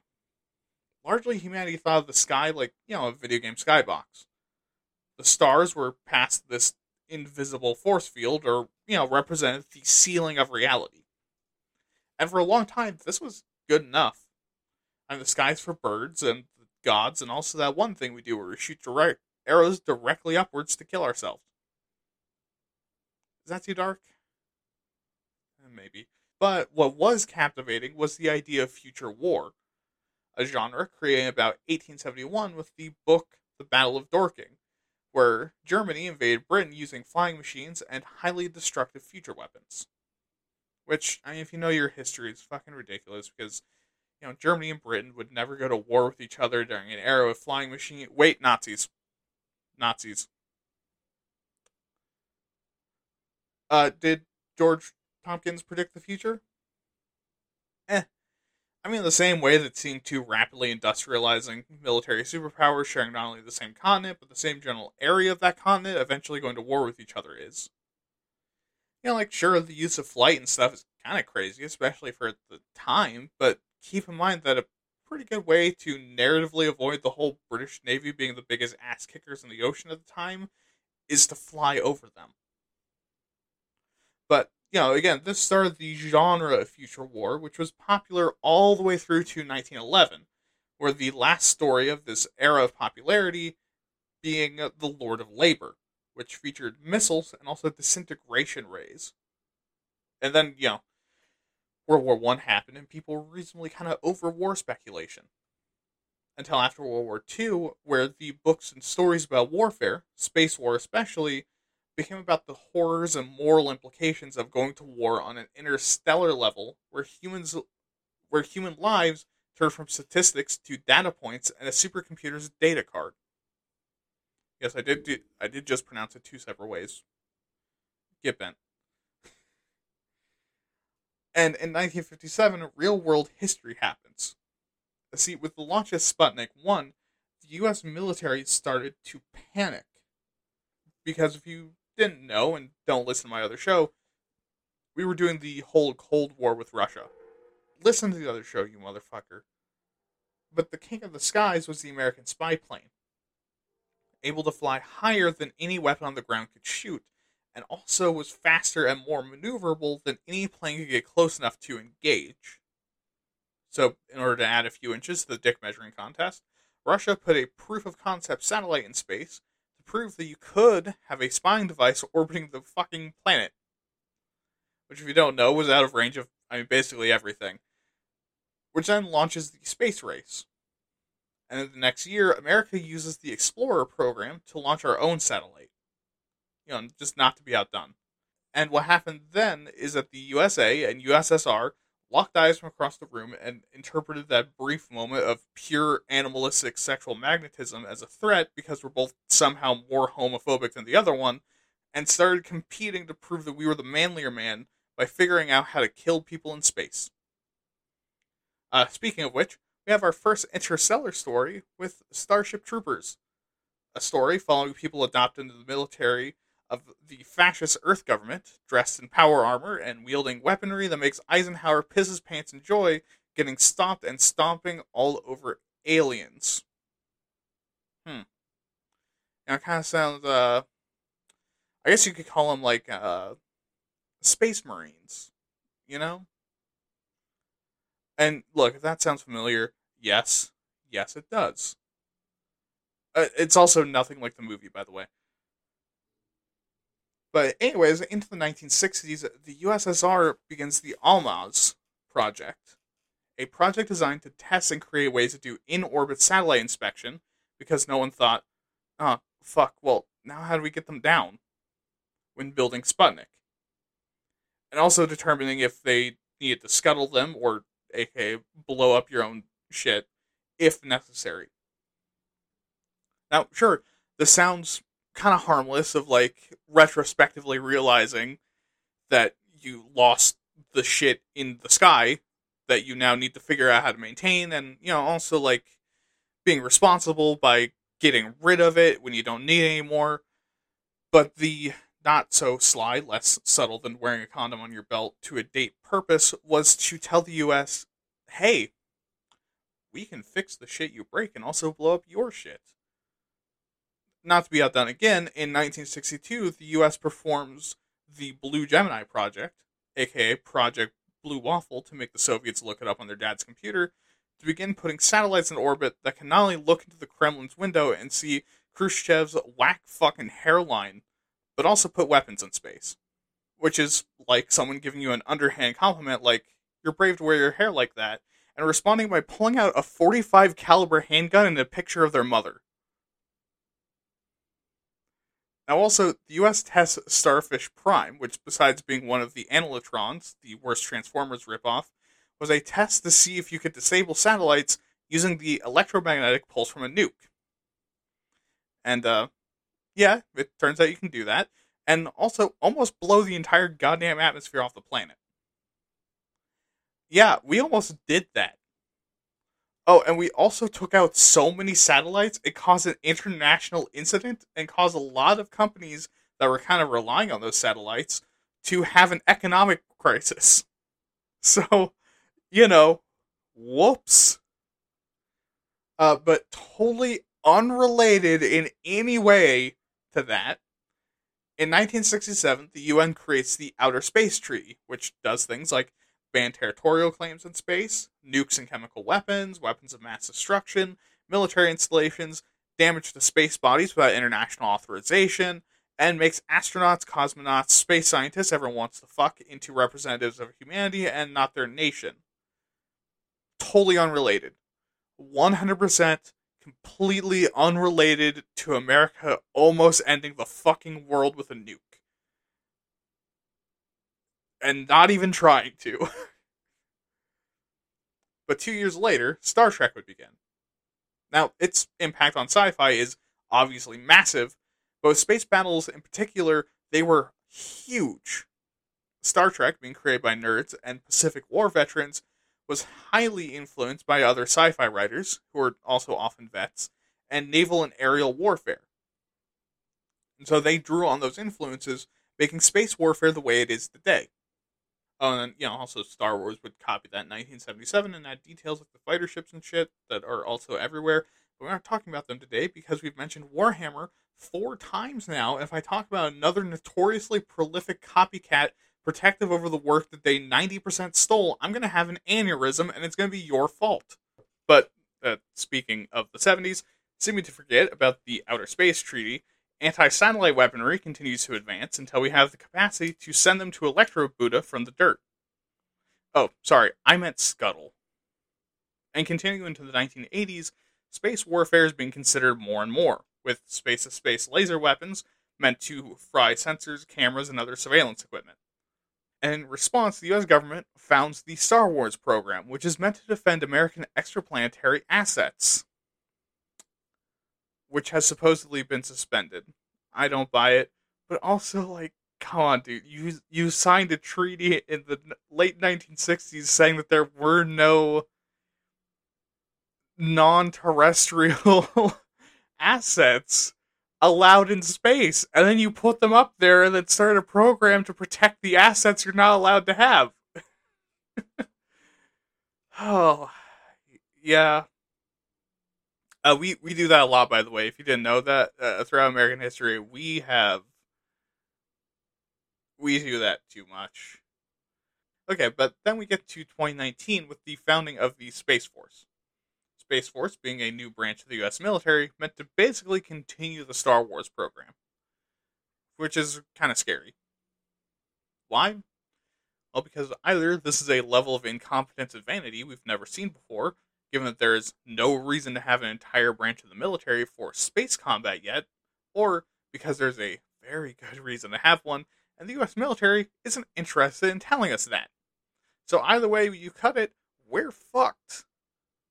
Speaker 1: Largely, humanity thought of the sky like, you know, a video game skybox. The stars were past this invisible force field, or, you know, represented the ceiling of reality. And for a long time, this was good enough. And the skies for birds and gods, and also that one thing we do where we shoot direct arrows directly upwards to kill ourselves. Is that too dark? Eh, maybe. But what was captivating was the idea of future war, a genre created about 1871 with the book The Battle of Dorking, where Germany invaded Britain using flying machines and highly destructive future weapons. Which, I mean, if you know your history, is fucking ridiculous because, you know, Germany and Britain would never go to war with each other during an era of flying machine. Wait, Nazis. Nazis. Uh, did George Tomkyns predict the future? I mean, the same way that seeing two rapidly industrializing military superpowers sharing not only the same continent, but the same general area of that continent eventually going to war with each other is. You know, like, sure, the use of flight and stuff is kind of crazy, especially for the time, but keep in mind that a pretty good way to narratively avoid the whole British Navy being the biggest ass kickers in the ocean at the time is to fly over them. But, you know, again, this started the genre of future war, which was popular all the way through to 1911, where the last story of this era of popularity being uh, The Lord of Labor, which featured missiles and also disintegration rays. And then, you know, World War One happened, and people were reasonably kind of over war speculation. Until after World War II, where the books and stories about warfare, space war especially, became about the horrors and moral implications of going to war on an interstellar level, where humans, where human lives turn from statistics to data points and a supercomputer's data card. Yes, I did. Do, I did just pronounce it two separate ways. Get bent. And in 1957, real world history happens. See, with the launch of Sputnik 1, the US military started to panic. Because if you didn't know and don't listen to my other show, we were doing the whole Cold War with Russia. Listen to the other show, you motherfucker. But the King of the Skies was the American spy plane, able to fly higher than any weapon on the ground could shoot, and also was faster and more maneuverable than any plane could get close enough to engage. So, in order to add a few inches to the dick measuring contest, Russia put a proof of concept satellite in space prove that you could have a spying device orbiting the fucking planet. Which, if you don't know, was out of range of, I mean, basically everything. Which then launches the space race. And then the next year, America uses the Explorer program to launch our own satellite you know, just not to be outdone. And what happened then is that the USA and USSR locked eyes from across the room and interpreted that brief moment of pure animalistic sexual magnetism as a threat because we're both somehow more homophobic than the other one, and started competing to prove that we were the manlier man by figuring out how to kill people in space. Uh, speaking of which, we have our first interstellar story with Starship Troopers, a story following people adopted into the military of the fascist Earth government, dressed in power armor and wielding weaponry that makes Eisenhower piss his pants in joy, getting stomped and stomping all over aliens. Hmm. Now, kind of sounds, uh, I guess you could call them like, uh, Space Marines, you know? And look, if that sounds familiar, yes, yes, it does. Uh, it's also nothing like the movie, by the way. But anyways, into the 1960s, the USSR begins the Almaz project, a project designed to test and create ways to do in-orbit satellite inspection because no one thought, oh, fuck, well, now how do we get them down when building Sputnik? And also determining if they needed to scuttle them or, aka, blow up your own shit if necessary. Now, sure, this sounds kind of harmless of like retrospectively realizing that you lost the shit in the sky that you now need to figure out how to maintain and you know also like being responsible by getting rid of it when you don't need it anymore. But the not so sly less subtle than wearing a condom on your belt to a date purpose was to tell the US hey we can fix the shit you break and also blow up your shit not to be outdone again, in 1962, the U.S. performs the Blue Gemini project, aka Project Blue Waffle, to make the Soviets look it up on their dad's computer, to begin putting satellites in orbit that can not only look into the Kremlin's window and see Khrushchev's whack fucking hairline, but also put weapons in space. Which is like someone giving you an underhand compliment, like, you're brave to wear your hair like that, and responding by pulling out a 45 caliber handgun and a picture of their mother. Now, also, the US tests Starfish Prime, which, besides being one of the Analetrons, the worst Transformers ripoff, was a test to see if you could disable satellites using the electromagnetic pulse from a nuke. And, uh, yeah, it turns out you can do that, and also almost blow the entire goddamn atmosphere off the planet. Yeah, we almost did that. Oh, and we also took out so many satellites, it caused an international incident and caused a lot of companies that were kind of relying on those satellites to have an economic crisis. So, you know, whoops. Uh, but totally unrelated in any way to that, in 1967, the UN creates the Outer Space Treaty, which does things like ban territorial claims in space, nukes and chemical weapons, weapons of mass destruction, military installations, damage to space bodies without international authorization, and makes astronauts, cosmonauts, space scientists, everyone wants to fuck, into representatives of humanity and not their nation. Totally unrelated. 100% completely unrelated to America almost ending the fucking world with a nuke. And not even trying to. but two years later, Star Trek would begin. Now, its impact on sci fi is obviously massive, but space battles in particular, they were huge. Star Trek, being created by nerds and Pacific War veterans, was highly influenced by other sci fi writers, who were also often vets, and naval and aerial warfare. And so they drew on those influences, making space warfare the way it is today. Oh, and you know, also Star Wars would copy that in 1977 and add details of the fighter ships and shit that are also everywhere. But we're not talking about them today because we've mentioned Warhammer four times now. If I talk about another notoriously prolific copycat protective over the work that they 90% stole, I'm going to have an aneurysm and it's going to be your fault. But uh, speaking of the 70s, seeming to forget about the Outer Space Treaty, anti satellite weaponry continues to advance until we have the capacity to send them to Electro Buddha from the dirt. Oh, sorry, I meant Scuttle. And continuing into the 1980s, space warfare is being considered more and more, with space to space laser weapons meant to fry sensors, cameras, and other surveillance equipment. And in response, the US government founds the Star Wars program, which is meant to defend American extraplanetary assets, which has supposedly been suspended. I don't buy it, but also, like, come on, dude. You, you signed a treaty in the late 1960s saying that there were no non terrestrial assets allowed in space, and then you put them up there and then start a program to protect the assets you're not allowed to have. oh, yeah. Uh, we we do that a lot, by the way. If you didn't know that, uh, throughout American history, we have we do that too much. Okay, but then we get to 2019 with the founding of the Space Force. Space Force, being a new branch of the US military, meant to basically continue the Star Wars program. Which is kind of scary. Why? Well, because either this is a level of incompetence and vanity we've never seen before, given that there is no reason to have an entire branch of the military for space combat yet, or because there's a very good reason to have one, and the US military isn't interested in telling us that. So either way you cut it, we're fucked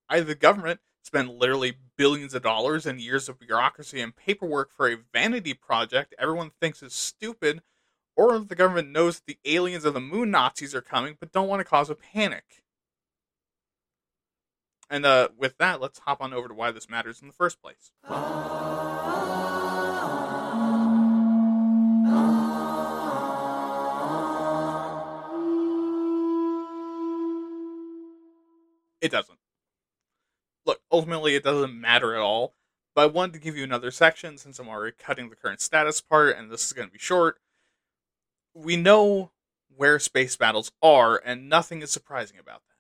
Speaker 1: either the government spend literally billions of dollars and years of bureaucracy and paperwork for a vanity project everyone thinks is stupid, or the government knows the aliens of the moon Nazis are coming but don't want to cause a panic. And uh, with that, let's hop on over to why this matters in the first place. It doesn't look, ultimately it doesn't matter at all. But I wanted to give you another section since I'm already cutting the current status part, and this is going to be short. We know where space battles are, and nothing is surprising about that.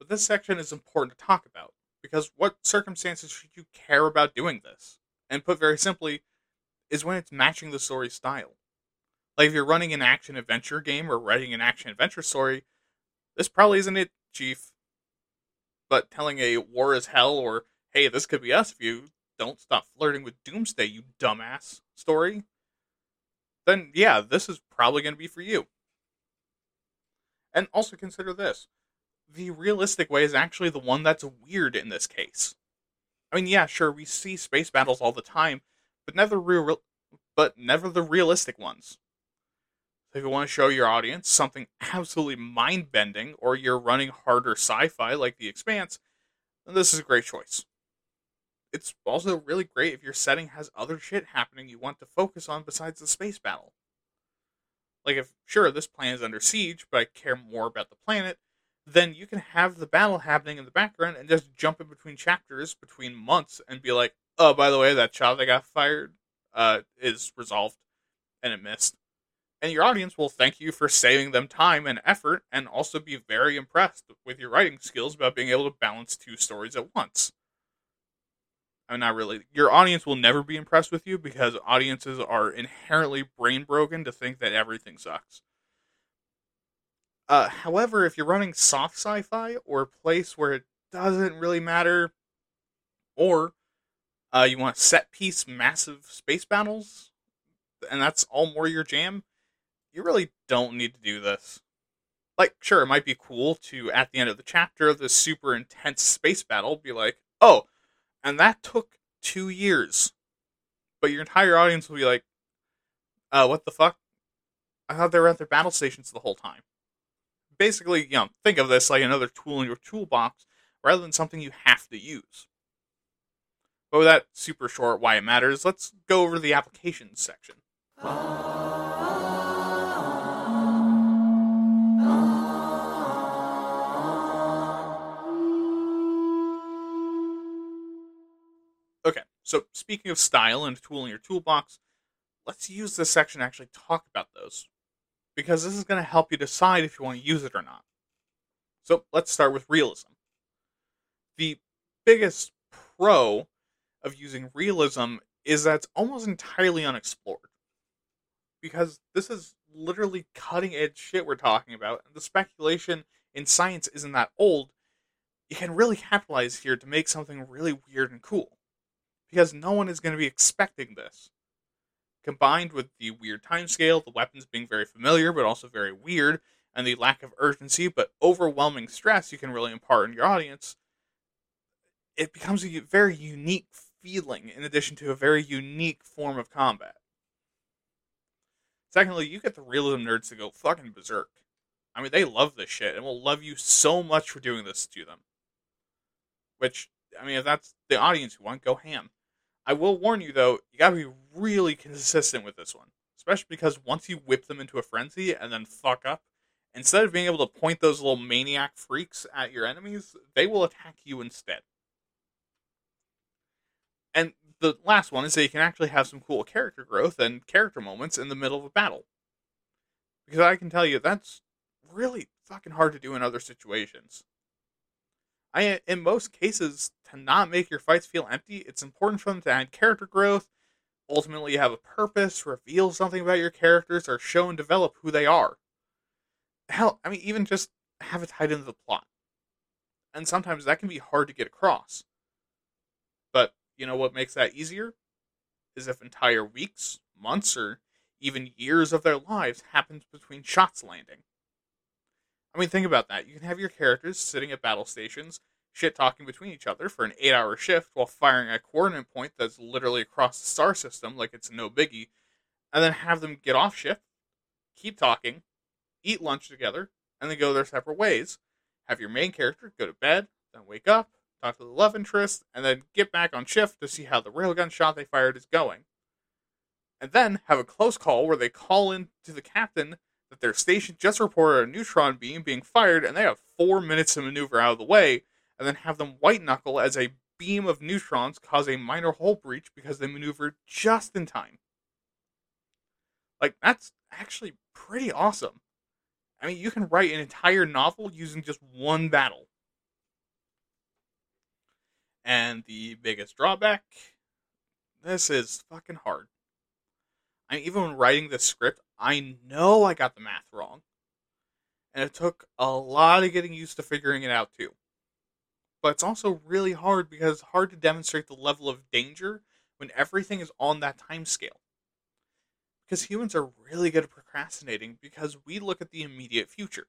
Speaker 1: But this section is important to talk about, because what circumstances should you care about doing this? And put very simply, is when it's matching the story style. Like if you're running an action adventure game or writing an action adventure story, this probably isn't it, Chief but telling a war is hell or hey, this could be us if you don't stop flirting with doomsday, you dumbass story, then yeah, this is probably going to be for you. And also consider this the realistic way is actually the one that's weird in this case. I mean, yeah, sure, we see space battles all the time, but never real, but never the realistic ones. If you want to show your audience something absolutely mind bending, or you're running harder sci fi like The Expanse, then this is a great choice. It's also really great if your setting has other shit happening you want to focus on besides the space battle. Like, if, sure, this planet is under siege, but I care more about the planet, then you can have the battle happening in the background and just jump in between chapters between months and be like, oh, by the way, that shot that got fired uh, is resolved and it missed. And your audience will thank you for saving them time and effort and also be very impressed with your writing skills about being able to balance two stories at once. I'm not really. Your audience will never be impressed with you because audiences are inherently brain broken to think that everything sucks. Uh, however, if you're running soft sci-fi or a place where it doesn't really matter, or uh, you want set piece massive space battles, and that's all more your jam, you really don't need to do this. Like, sure, it might be cool to, at the end of the chapter of this super intense space battle, be like, oh, and that took two years. But your entire audience will be like, uh, what the fuck? I thought they were at their battle stations the whole time basically, you know, think of this like another tool in your toolbox rather than something you have to use. But with that super short why it matters, let's go over the applications section. Okay, so speaking of style and tool in your toolbox, let's use this section to actually talk about those because this is going to help you decide if you want to use it or not. So let's start with realism. The biggest pro of using realism is that it's almost entirely unexplored. Because this is literally cutting edge shit we're talking about, and the speculation in science isn't that old. You can really capitalize here to make something really weird and cool. Because no one is going to be expecting this combined with the weird timescale, the weapons being very familiar but also very weird, and the lack of urgency but overwhelming stress you can really impart on your audience, it becomes a very unique feeling in addition to a very unique form of combat. Secondly, you get the realism nerds to go fucking berserk. I mean, they love this shit and will love you so much for doing this to them. Which, I mean, if that's the audience you want, go ham. I will warn you though, you gotta be really consistent with this one, especially because once you whip them into a frenzy and then fuck up, instead of being able to point those little maniac freaks at your enemies, they will attack you instead. And the last one is that you can actually have some cool character growth and character moments in the middle of a battle. Because I can tell you, that's really fucking hard to do in other situations. I in most cases to not make your fights feel empty, it's important for them to add character growth, ultimately have a purpose, reveal something about your characters, or show and develop who they are. Hell, I mean, even just have it tied into the plot. And sometimes that can be hard to get across. But you know what makes that easier? Is if entire weeks, months, or even years of their lives happens between shots landing. I mean, think about that. You can have your characters sitting at battle stations, shit talking between each other for an eight hour shift while firing a coordinate point that's literally across the star system like it's no biggie, and then have them get off shift, keep talking, eat lunch together, and then go their separate ways. Have your main character go to bed, then wake up, talk to the love interest, and then get back on shift to see how the railgun shot they fired is going. And then have a close call where they call in to the captain that their station just reported a neutron beam being fired and they have four minutes to maneuver out of the way, and then have them white knuckle as a beam of neutrons cause a minor hull breach because they maneuvered just in time. Like, that's actually pretty awesome. I mean, you can write an entire novel using just one battle. And the biggest drawback this is fucking hard. I mean, even when writing this script, I know I got the math wrong. And it took a lot of getting used to figuring it out too. But it's also really hard because it's hard to demonstrate the level of danger when everything is on that time scale. Because humans are really good at procrastinating because we look at the immediate future.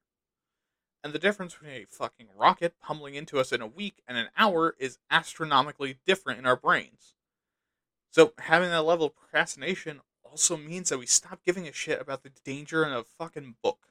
Speaker 1: And the difference between a fucking rocket pummeling into us in a week and an hour is astronomically different in our brains. So having that level of procrastination also means that we stop giving a shit about the danger in a fucking book.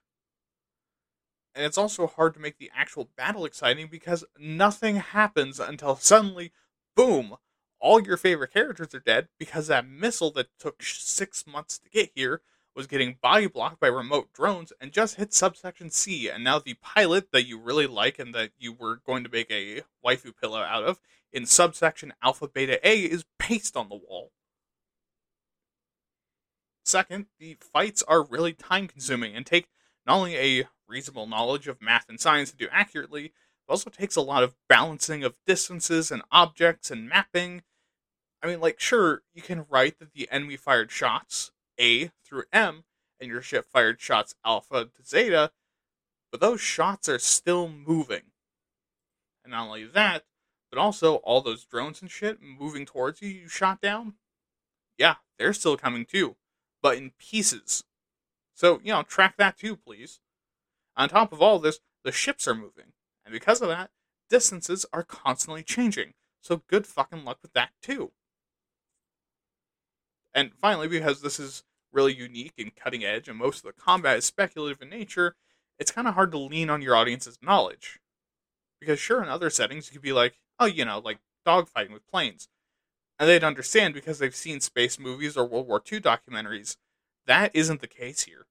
Speaker 1: And it's also hard to make the actual battle exciting because nothing happens until suddenly, boom, all your favorite characters are dead because that missile that took six months to get here was getting body blocked by remote drones and just hit subsection C. And now the pilot that you really like and that you were going to make a waifu pillow out of in subsection Alpha Beta A is pasted on the wall. Second, the fights are really time consuming and take not only a reasonable knowledge of math and science to do accurately, it also takes a lot of balancing of distances and objects and mapping. I mean, like, sure, you can write that the enemy fired shots A through M and your ship fired shots Alpha to Zeta, but those shots are still moving. And not only that, but also all those drones and shit moving towards you, you shot down. Yeah, they're still coming too, but in pieces. So, you know, track that too, please. On top of all this, the ships are moving, and because of that, distances are constantly changing. So good fucking luck with that too. And finally, because this is really unique and cutting edge, and most of the combat is speculative in nature, it's kind of hard to lean on your audience's knowledge. Because sure, in other settings, you could be like, oh, you know, like dogfighting with planes. And they'd understand because they've seen space movies or World War II documentaries. That isn't the case here.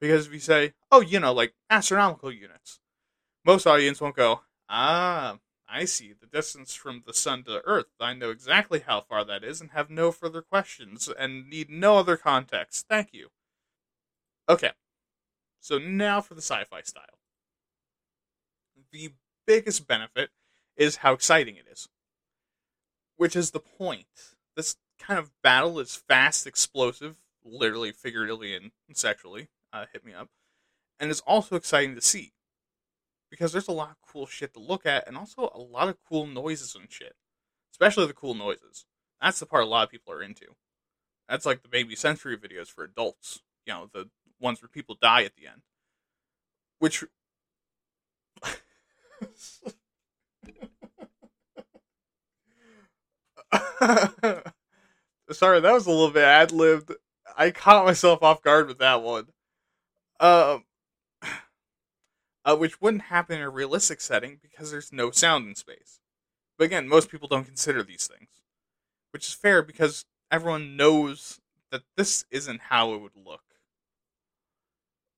Speaker 1: Because if you say, oh, you know, like astronomical units, most audience won't go, ah, I see the distance from the sun to Earth. I know exactly how far that is and have no further questions and need no other context. Thank you. Okay, so now for the sci fi style. The biggest benefit is how exciting it is, which is the point. This kind of battle is fast, explosive, literally, figuratively, and sexually uh, hit me up. And it's also exciting to see because there's a lot of cool shit to look at and also a lot of cool noises and shit. Especially the cool noises. That's the part a lot of people are into. That's like the baby sensory videos for adults. You know, the ones where people die at the end. Which Sorry, that was a little bit ad libbed. I caught myself off guard with that one. Um, uh, which wouldn't happen in a realistic setting because there's no sound in space. But again, most people don't consider these things, which is fair because everyone knows that this isn't how it would look.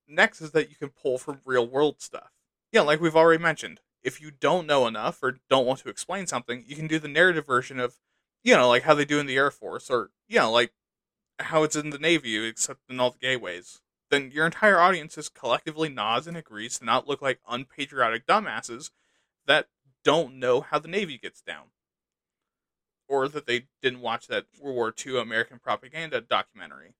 Speaker 1: Next is that you can pull from real world stuff. Yeah, like we've already mentioned. If you don't know enough or don't want to explain something, you can do the narrative version of, you know, like how they do in the Air Force or, you know, like how it's in the Navy, except in all the gateways then your entire audience just collectively nods and agrees to not look like unpatriotic dumbasses that don't know how the Navy gets down. Or that they didn't watch that World War II American propaganda documentary.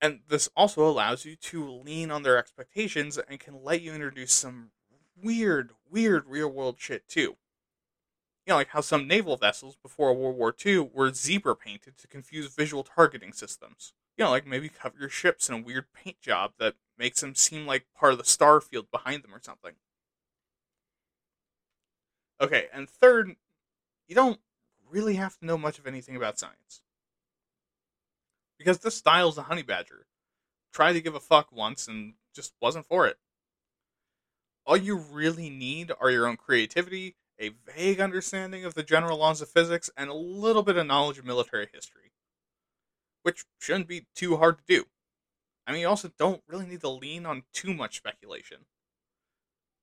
Speaker 1: And this also allows you to lean on their expectations and can let you introduce some weird, weird real world shit too. You know, like how some naval vessels before World War II were zebra painted to confuse visual targeting systems you know, like maybe cover your ships in a weird paint job that makes them seem like part of the star field behind them or something. Okay, and third, you don't really have to know much of anything about science. Because this style's a honey badger. Tried to give a fuck once and just wasn't for it. All you really need are your own creativity, a vague understanding of the general laws of physics, and a little bit of knowledge of military history which shouldn't be too hard to do. I mean, you also don't really need to lean on too much speculation.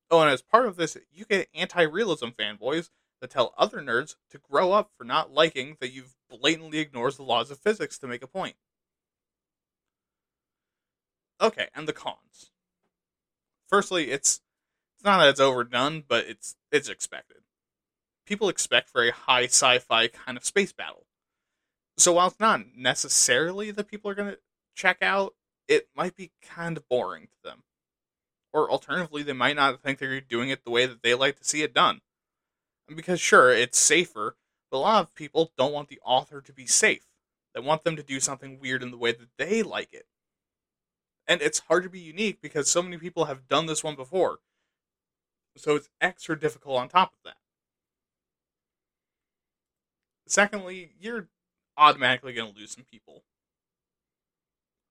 Speaker 1: Oh, and as part of this, you get anti realism fanboys that tell other nerds to grow up for not liking that you've blatantly ignores the laws of physics to make a point. Okay, and the cons. Firstly, it's it's not that it's overdone, but it's it's expected. People expect very high sci-fi kind of space battle. So while it's not necessarily that people are going to check out, it might be kind of boring to them. Or alternatively, they might not think they're doing it the way that they like to see it done. Because sure, it's safer, but a lot of people don't want the author to be safe. They want them to do something weird in the way that they like it. And it's hard to be unique because so many people have done this one before. So it's extra difficult on top of that. Secondly, you're automatically going to lose some people.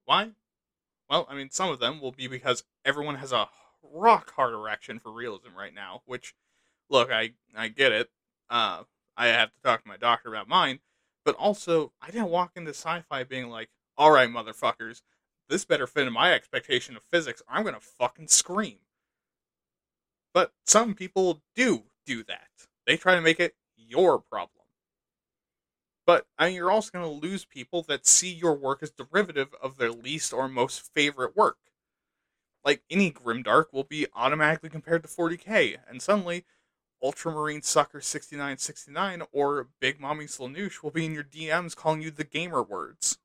Speaker 1: Why? Well, I mean, some of them will be because everyone has a rock hard erection for realism right now. Which, look, I I get it. Uh, I have to talk to my doctor about mine, but also I didn't walk into sci-fi being like, "All right, motherfuckers, this better fit in my expectation of physics. or I'm gonna fucking scream." But some people do do that. They try to make it your problem. But I mean, you're also going to lose people that see your work as derivative of their least or most favorite work. Like any Grimdark will be automatically compared to 40k, and suddenly Ultramarine Sucker 6969 or Big Mommy Slanoosh will be in your DMs calling you the gamer words.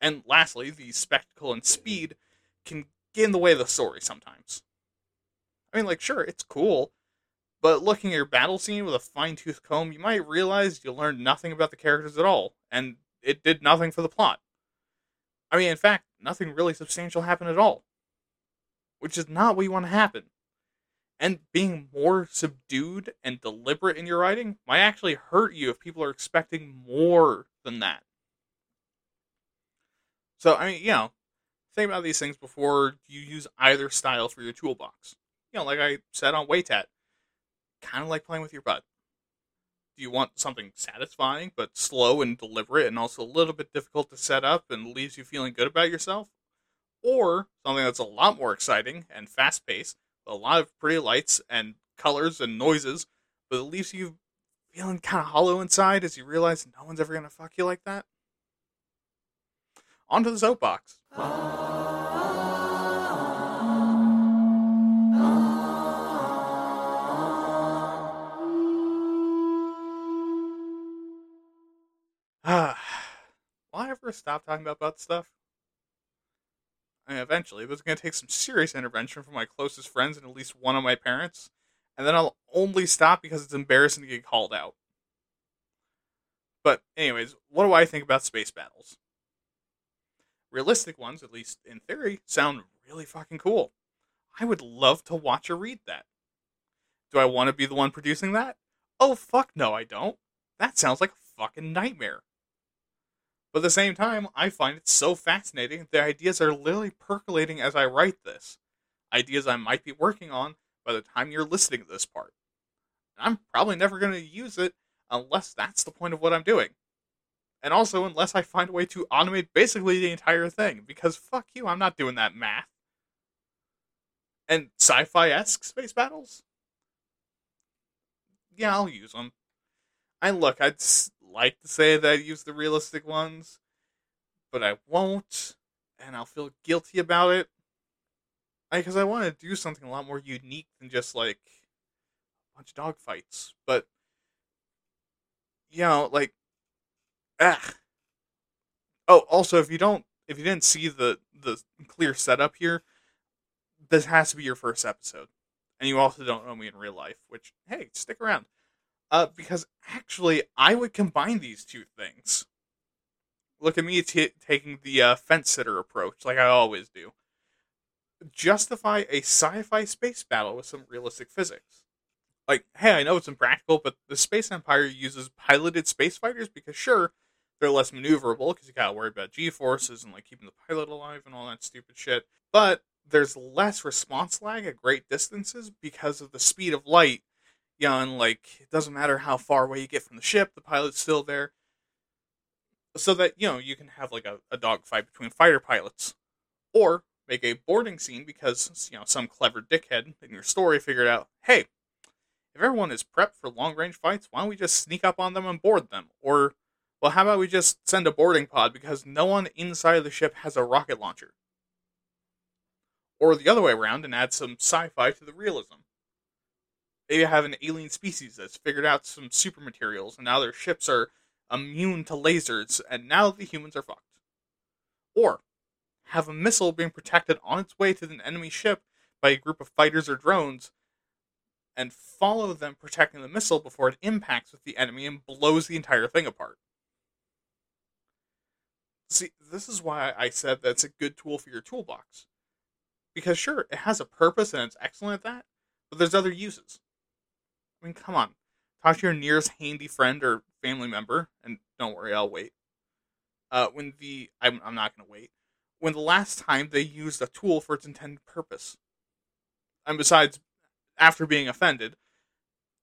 Speaker 1: And lastly, the spectacle and speed can get in the way of the story sometimes. I mean, like, sure, it's cool, but looking at your battle scene with a fine tooth comb, you might realize you learned nothing about the characters at all, and it did nothing for the plot. I mean, in fact, nothing really substantial happened at all. Which is not what you want to happen. And being more subdued and deliberate in your writing might actually hurt you if people are expecting more than that. So, I mean, you know, think about these things before you use either style for your toolbox. You know, like I said on Waytat, kind of like playing with your butt. Do you want something satisfying but slow and deliberate and also a little bit difficult to set up and leaves you feeling good about yourself? Or something that's a lot more exciting and fast paced, a lot of pretty lights and colors and noises, but it leaves you feeling kind of hollow inside as you realize no one's ever going to fuck you like that? Onto the soapbox. Ah, will I ever stop talking about butt stuff? I mean, eventually, but it's going to take some serious intervention from my closest friends and at least one of my parents, and then I'll only stop because it's embarrassing to get called out. But, anyways, what do I think about space battles? Realistic ones, at least in theory, sound really fucking cool. I would love to watch or read that. Do I want to be the one producing that? Oh, fuck no, I don't. That sounds like a fucking nightmare. But at the same time, I find it so fascinating. The ideas are literally percolating as I write this. Ideas I might be working on by the time you're listening to this part. And I'm probably never going to use it unless that's the point of what I'm doing. And also, unless I find a way to automate basically the entire thing, because fuck you, I'm not doing that math. And sci fi esque space battles? Yeah, I'll use them. I look, I'd like to say that I use the realistic ones, but I won't, and I'll feel guilty about it. Because I, I want to do something a lot more unique than just like a bunch of dog fights. But you know, like ah. Oh, also, if you don't, if you didn't see the the clear setup here, this has to be your first episode, and you also don't know me in real life. Which, hey, stick around. Uh, because actually, I would combine these two things. Look at me t- taking the uh, fence sitter approach, like I always do. Justify a sci fi space battle with some realistic physics. Like, hey, I know it's impractical, but the Space Empire uses piloted space fighters because, sure, they're less maneuverable because you gotta worry about G forces and like keeping the pilot alive and all that stupid shit. But there's less response lag at great distances because of the speed of light and like it doesn't matter how far away you get from the ship, the pilot's still there. So that, you know, you can have like a, a dogfight between fighter pilots. Or make a boarding scene because, you know, some clever dickhead in your story figured out, hey, if everyone is prepped for long range fights, why don't we just sneak up on them and board them? Or, well, how about we just send a boarding pod because no one inside of the ship has a rocket launcher? Or the other way around and add some sci fi to the realism they have an alien species that's figured out some super materials, and now their ships are immune to lasers, and now the humans are fucked. Or have a missile being protected on its way to an enemy ship by a group of fighters or drones, and follow them protecting the missile before it impacts with the enemy and blows the entire thing apart. See, this is why I said that's a good tool for your toolbox. Because sure, it has a purpose and it's excellent at that, but there's other uses. I mean, come on. Talk to your nearest handy friend or family member, and don't worry, I'll wait. uh, when the I'm, I'm not going to wait when the last time they used a tool for its intended purpose. And besides, after being offended,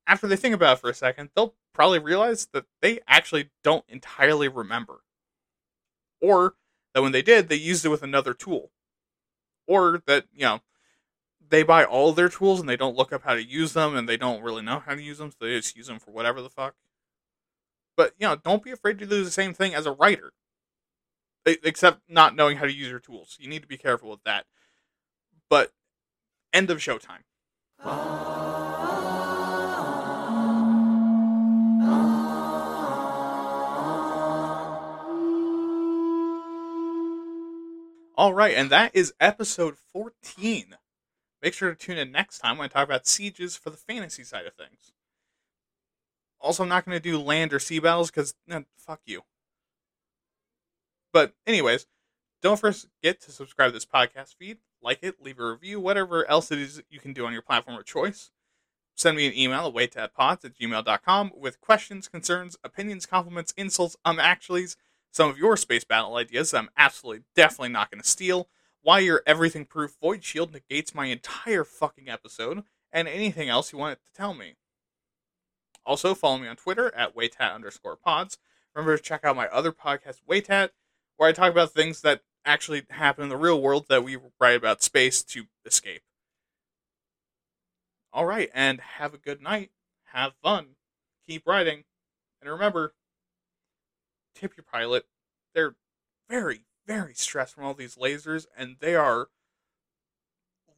Speaker 1: after they think about it for a second, they'll probably realize that they actually don't entirely remember. Or that when they did, they used it with another tool. Or that, you know, they buy all their tools and they don't look up how to use them and they don't really know how to use them, so they just use them for whatever the fuck. But, you know, don't be afraid to do the same thing as a writer. Except not knowing how to use your tools. You need to be careful with that. But, end of showtime. All right, and that is episode 14. Make sure to tune in next time when I talk about sieges for the fantasy side of things. Also, I'm not going to do land or sea battles because, fuck you. But, anyways, don't forget to subscribe to this podcast feed, like it, leave a review, whatever else it is you can do on your platform of choice. Send me an email at waytatpods at gmail.com with questions, concerns, opinions, compliments, insults, um, actuallys, some of your space battle ideas that I'm absolutely definitely not going to steal, why your everything proof void shield negates my entire fucking episode, and anything else you want to tell me. Also, follow me on Twitter at waytat underscore pods. Remember to check out my other podcast, Waytat, where I talk about things that actually happen in the real world that we write about space to escape. All right, and have a good night. Have fun. Keep writing. And remember, tip your pilot. They're very, very stressed from all these lasers, and they are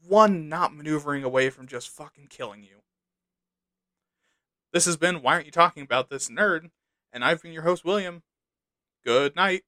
Speaker 1: one not maneuvering away from just fucking killing you. This has been Why Aren't You Talking About This Nerd? And I've been your host, William. Good night.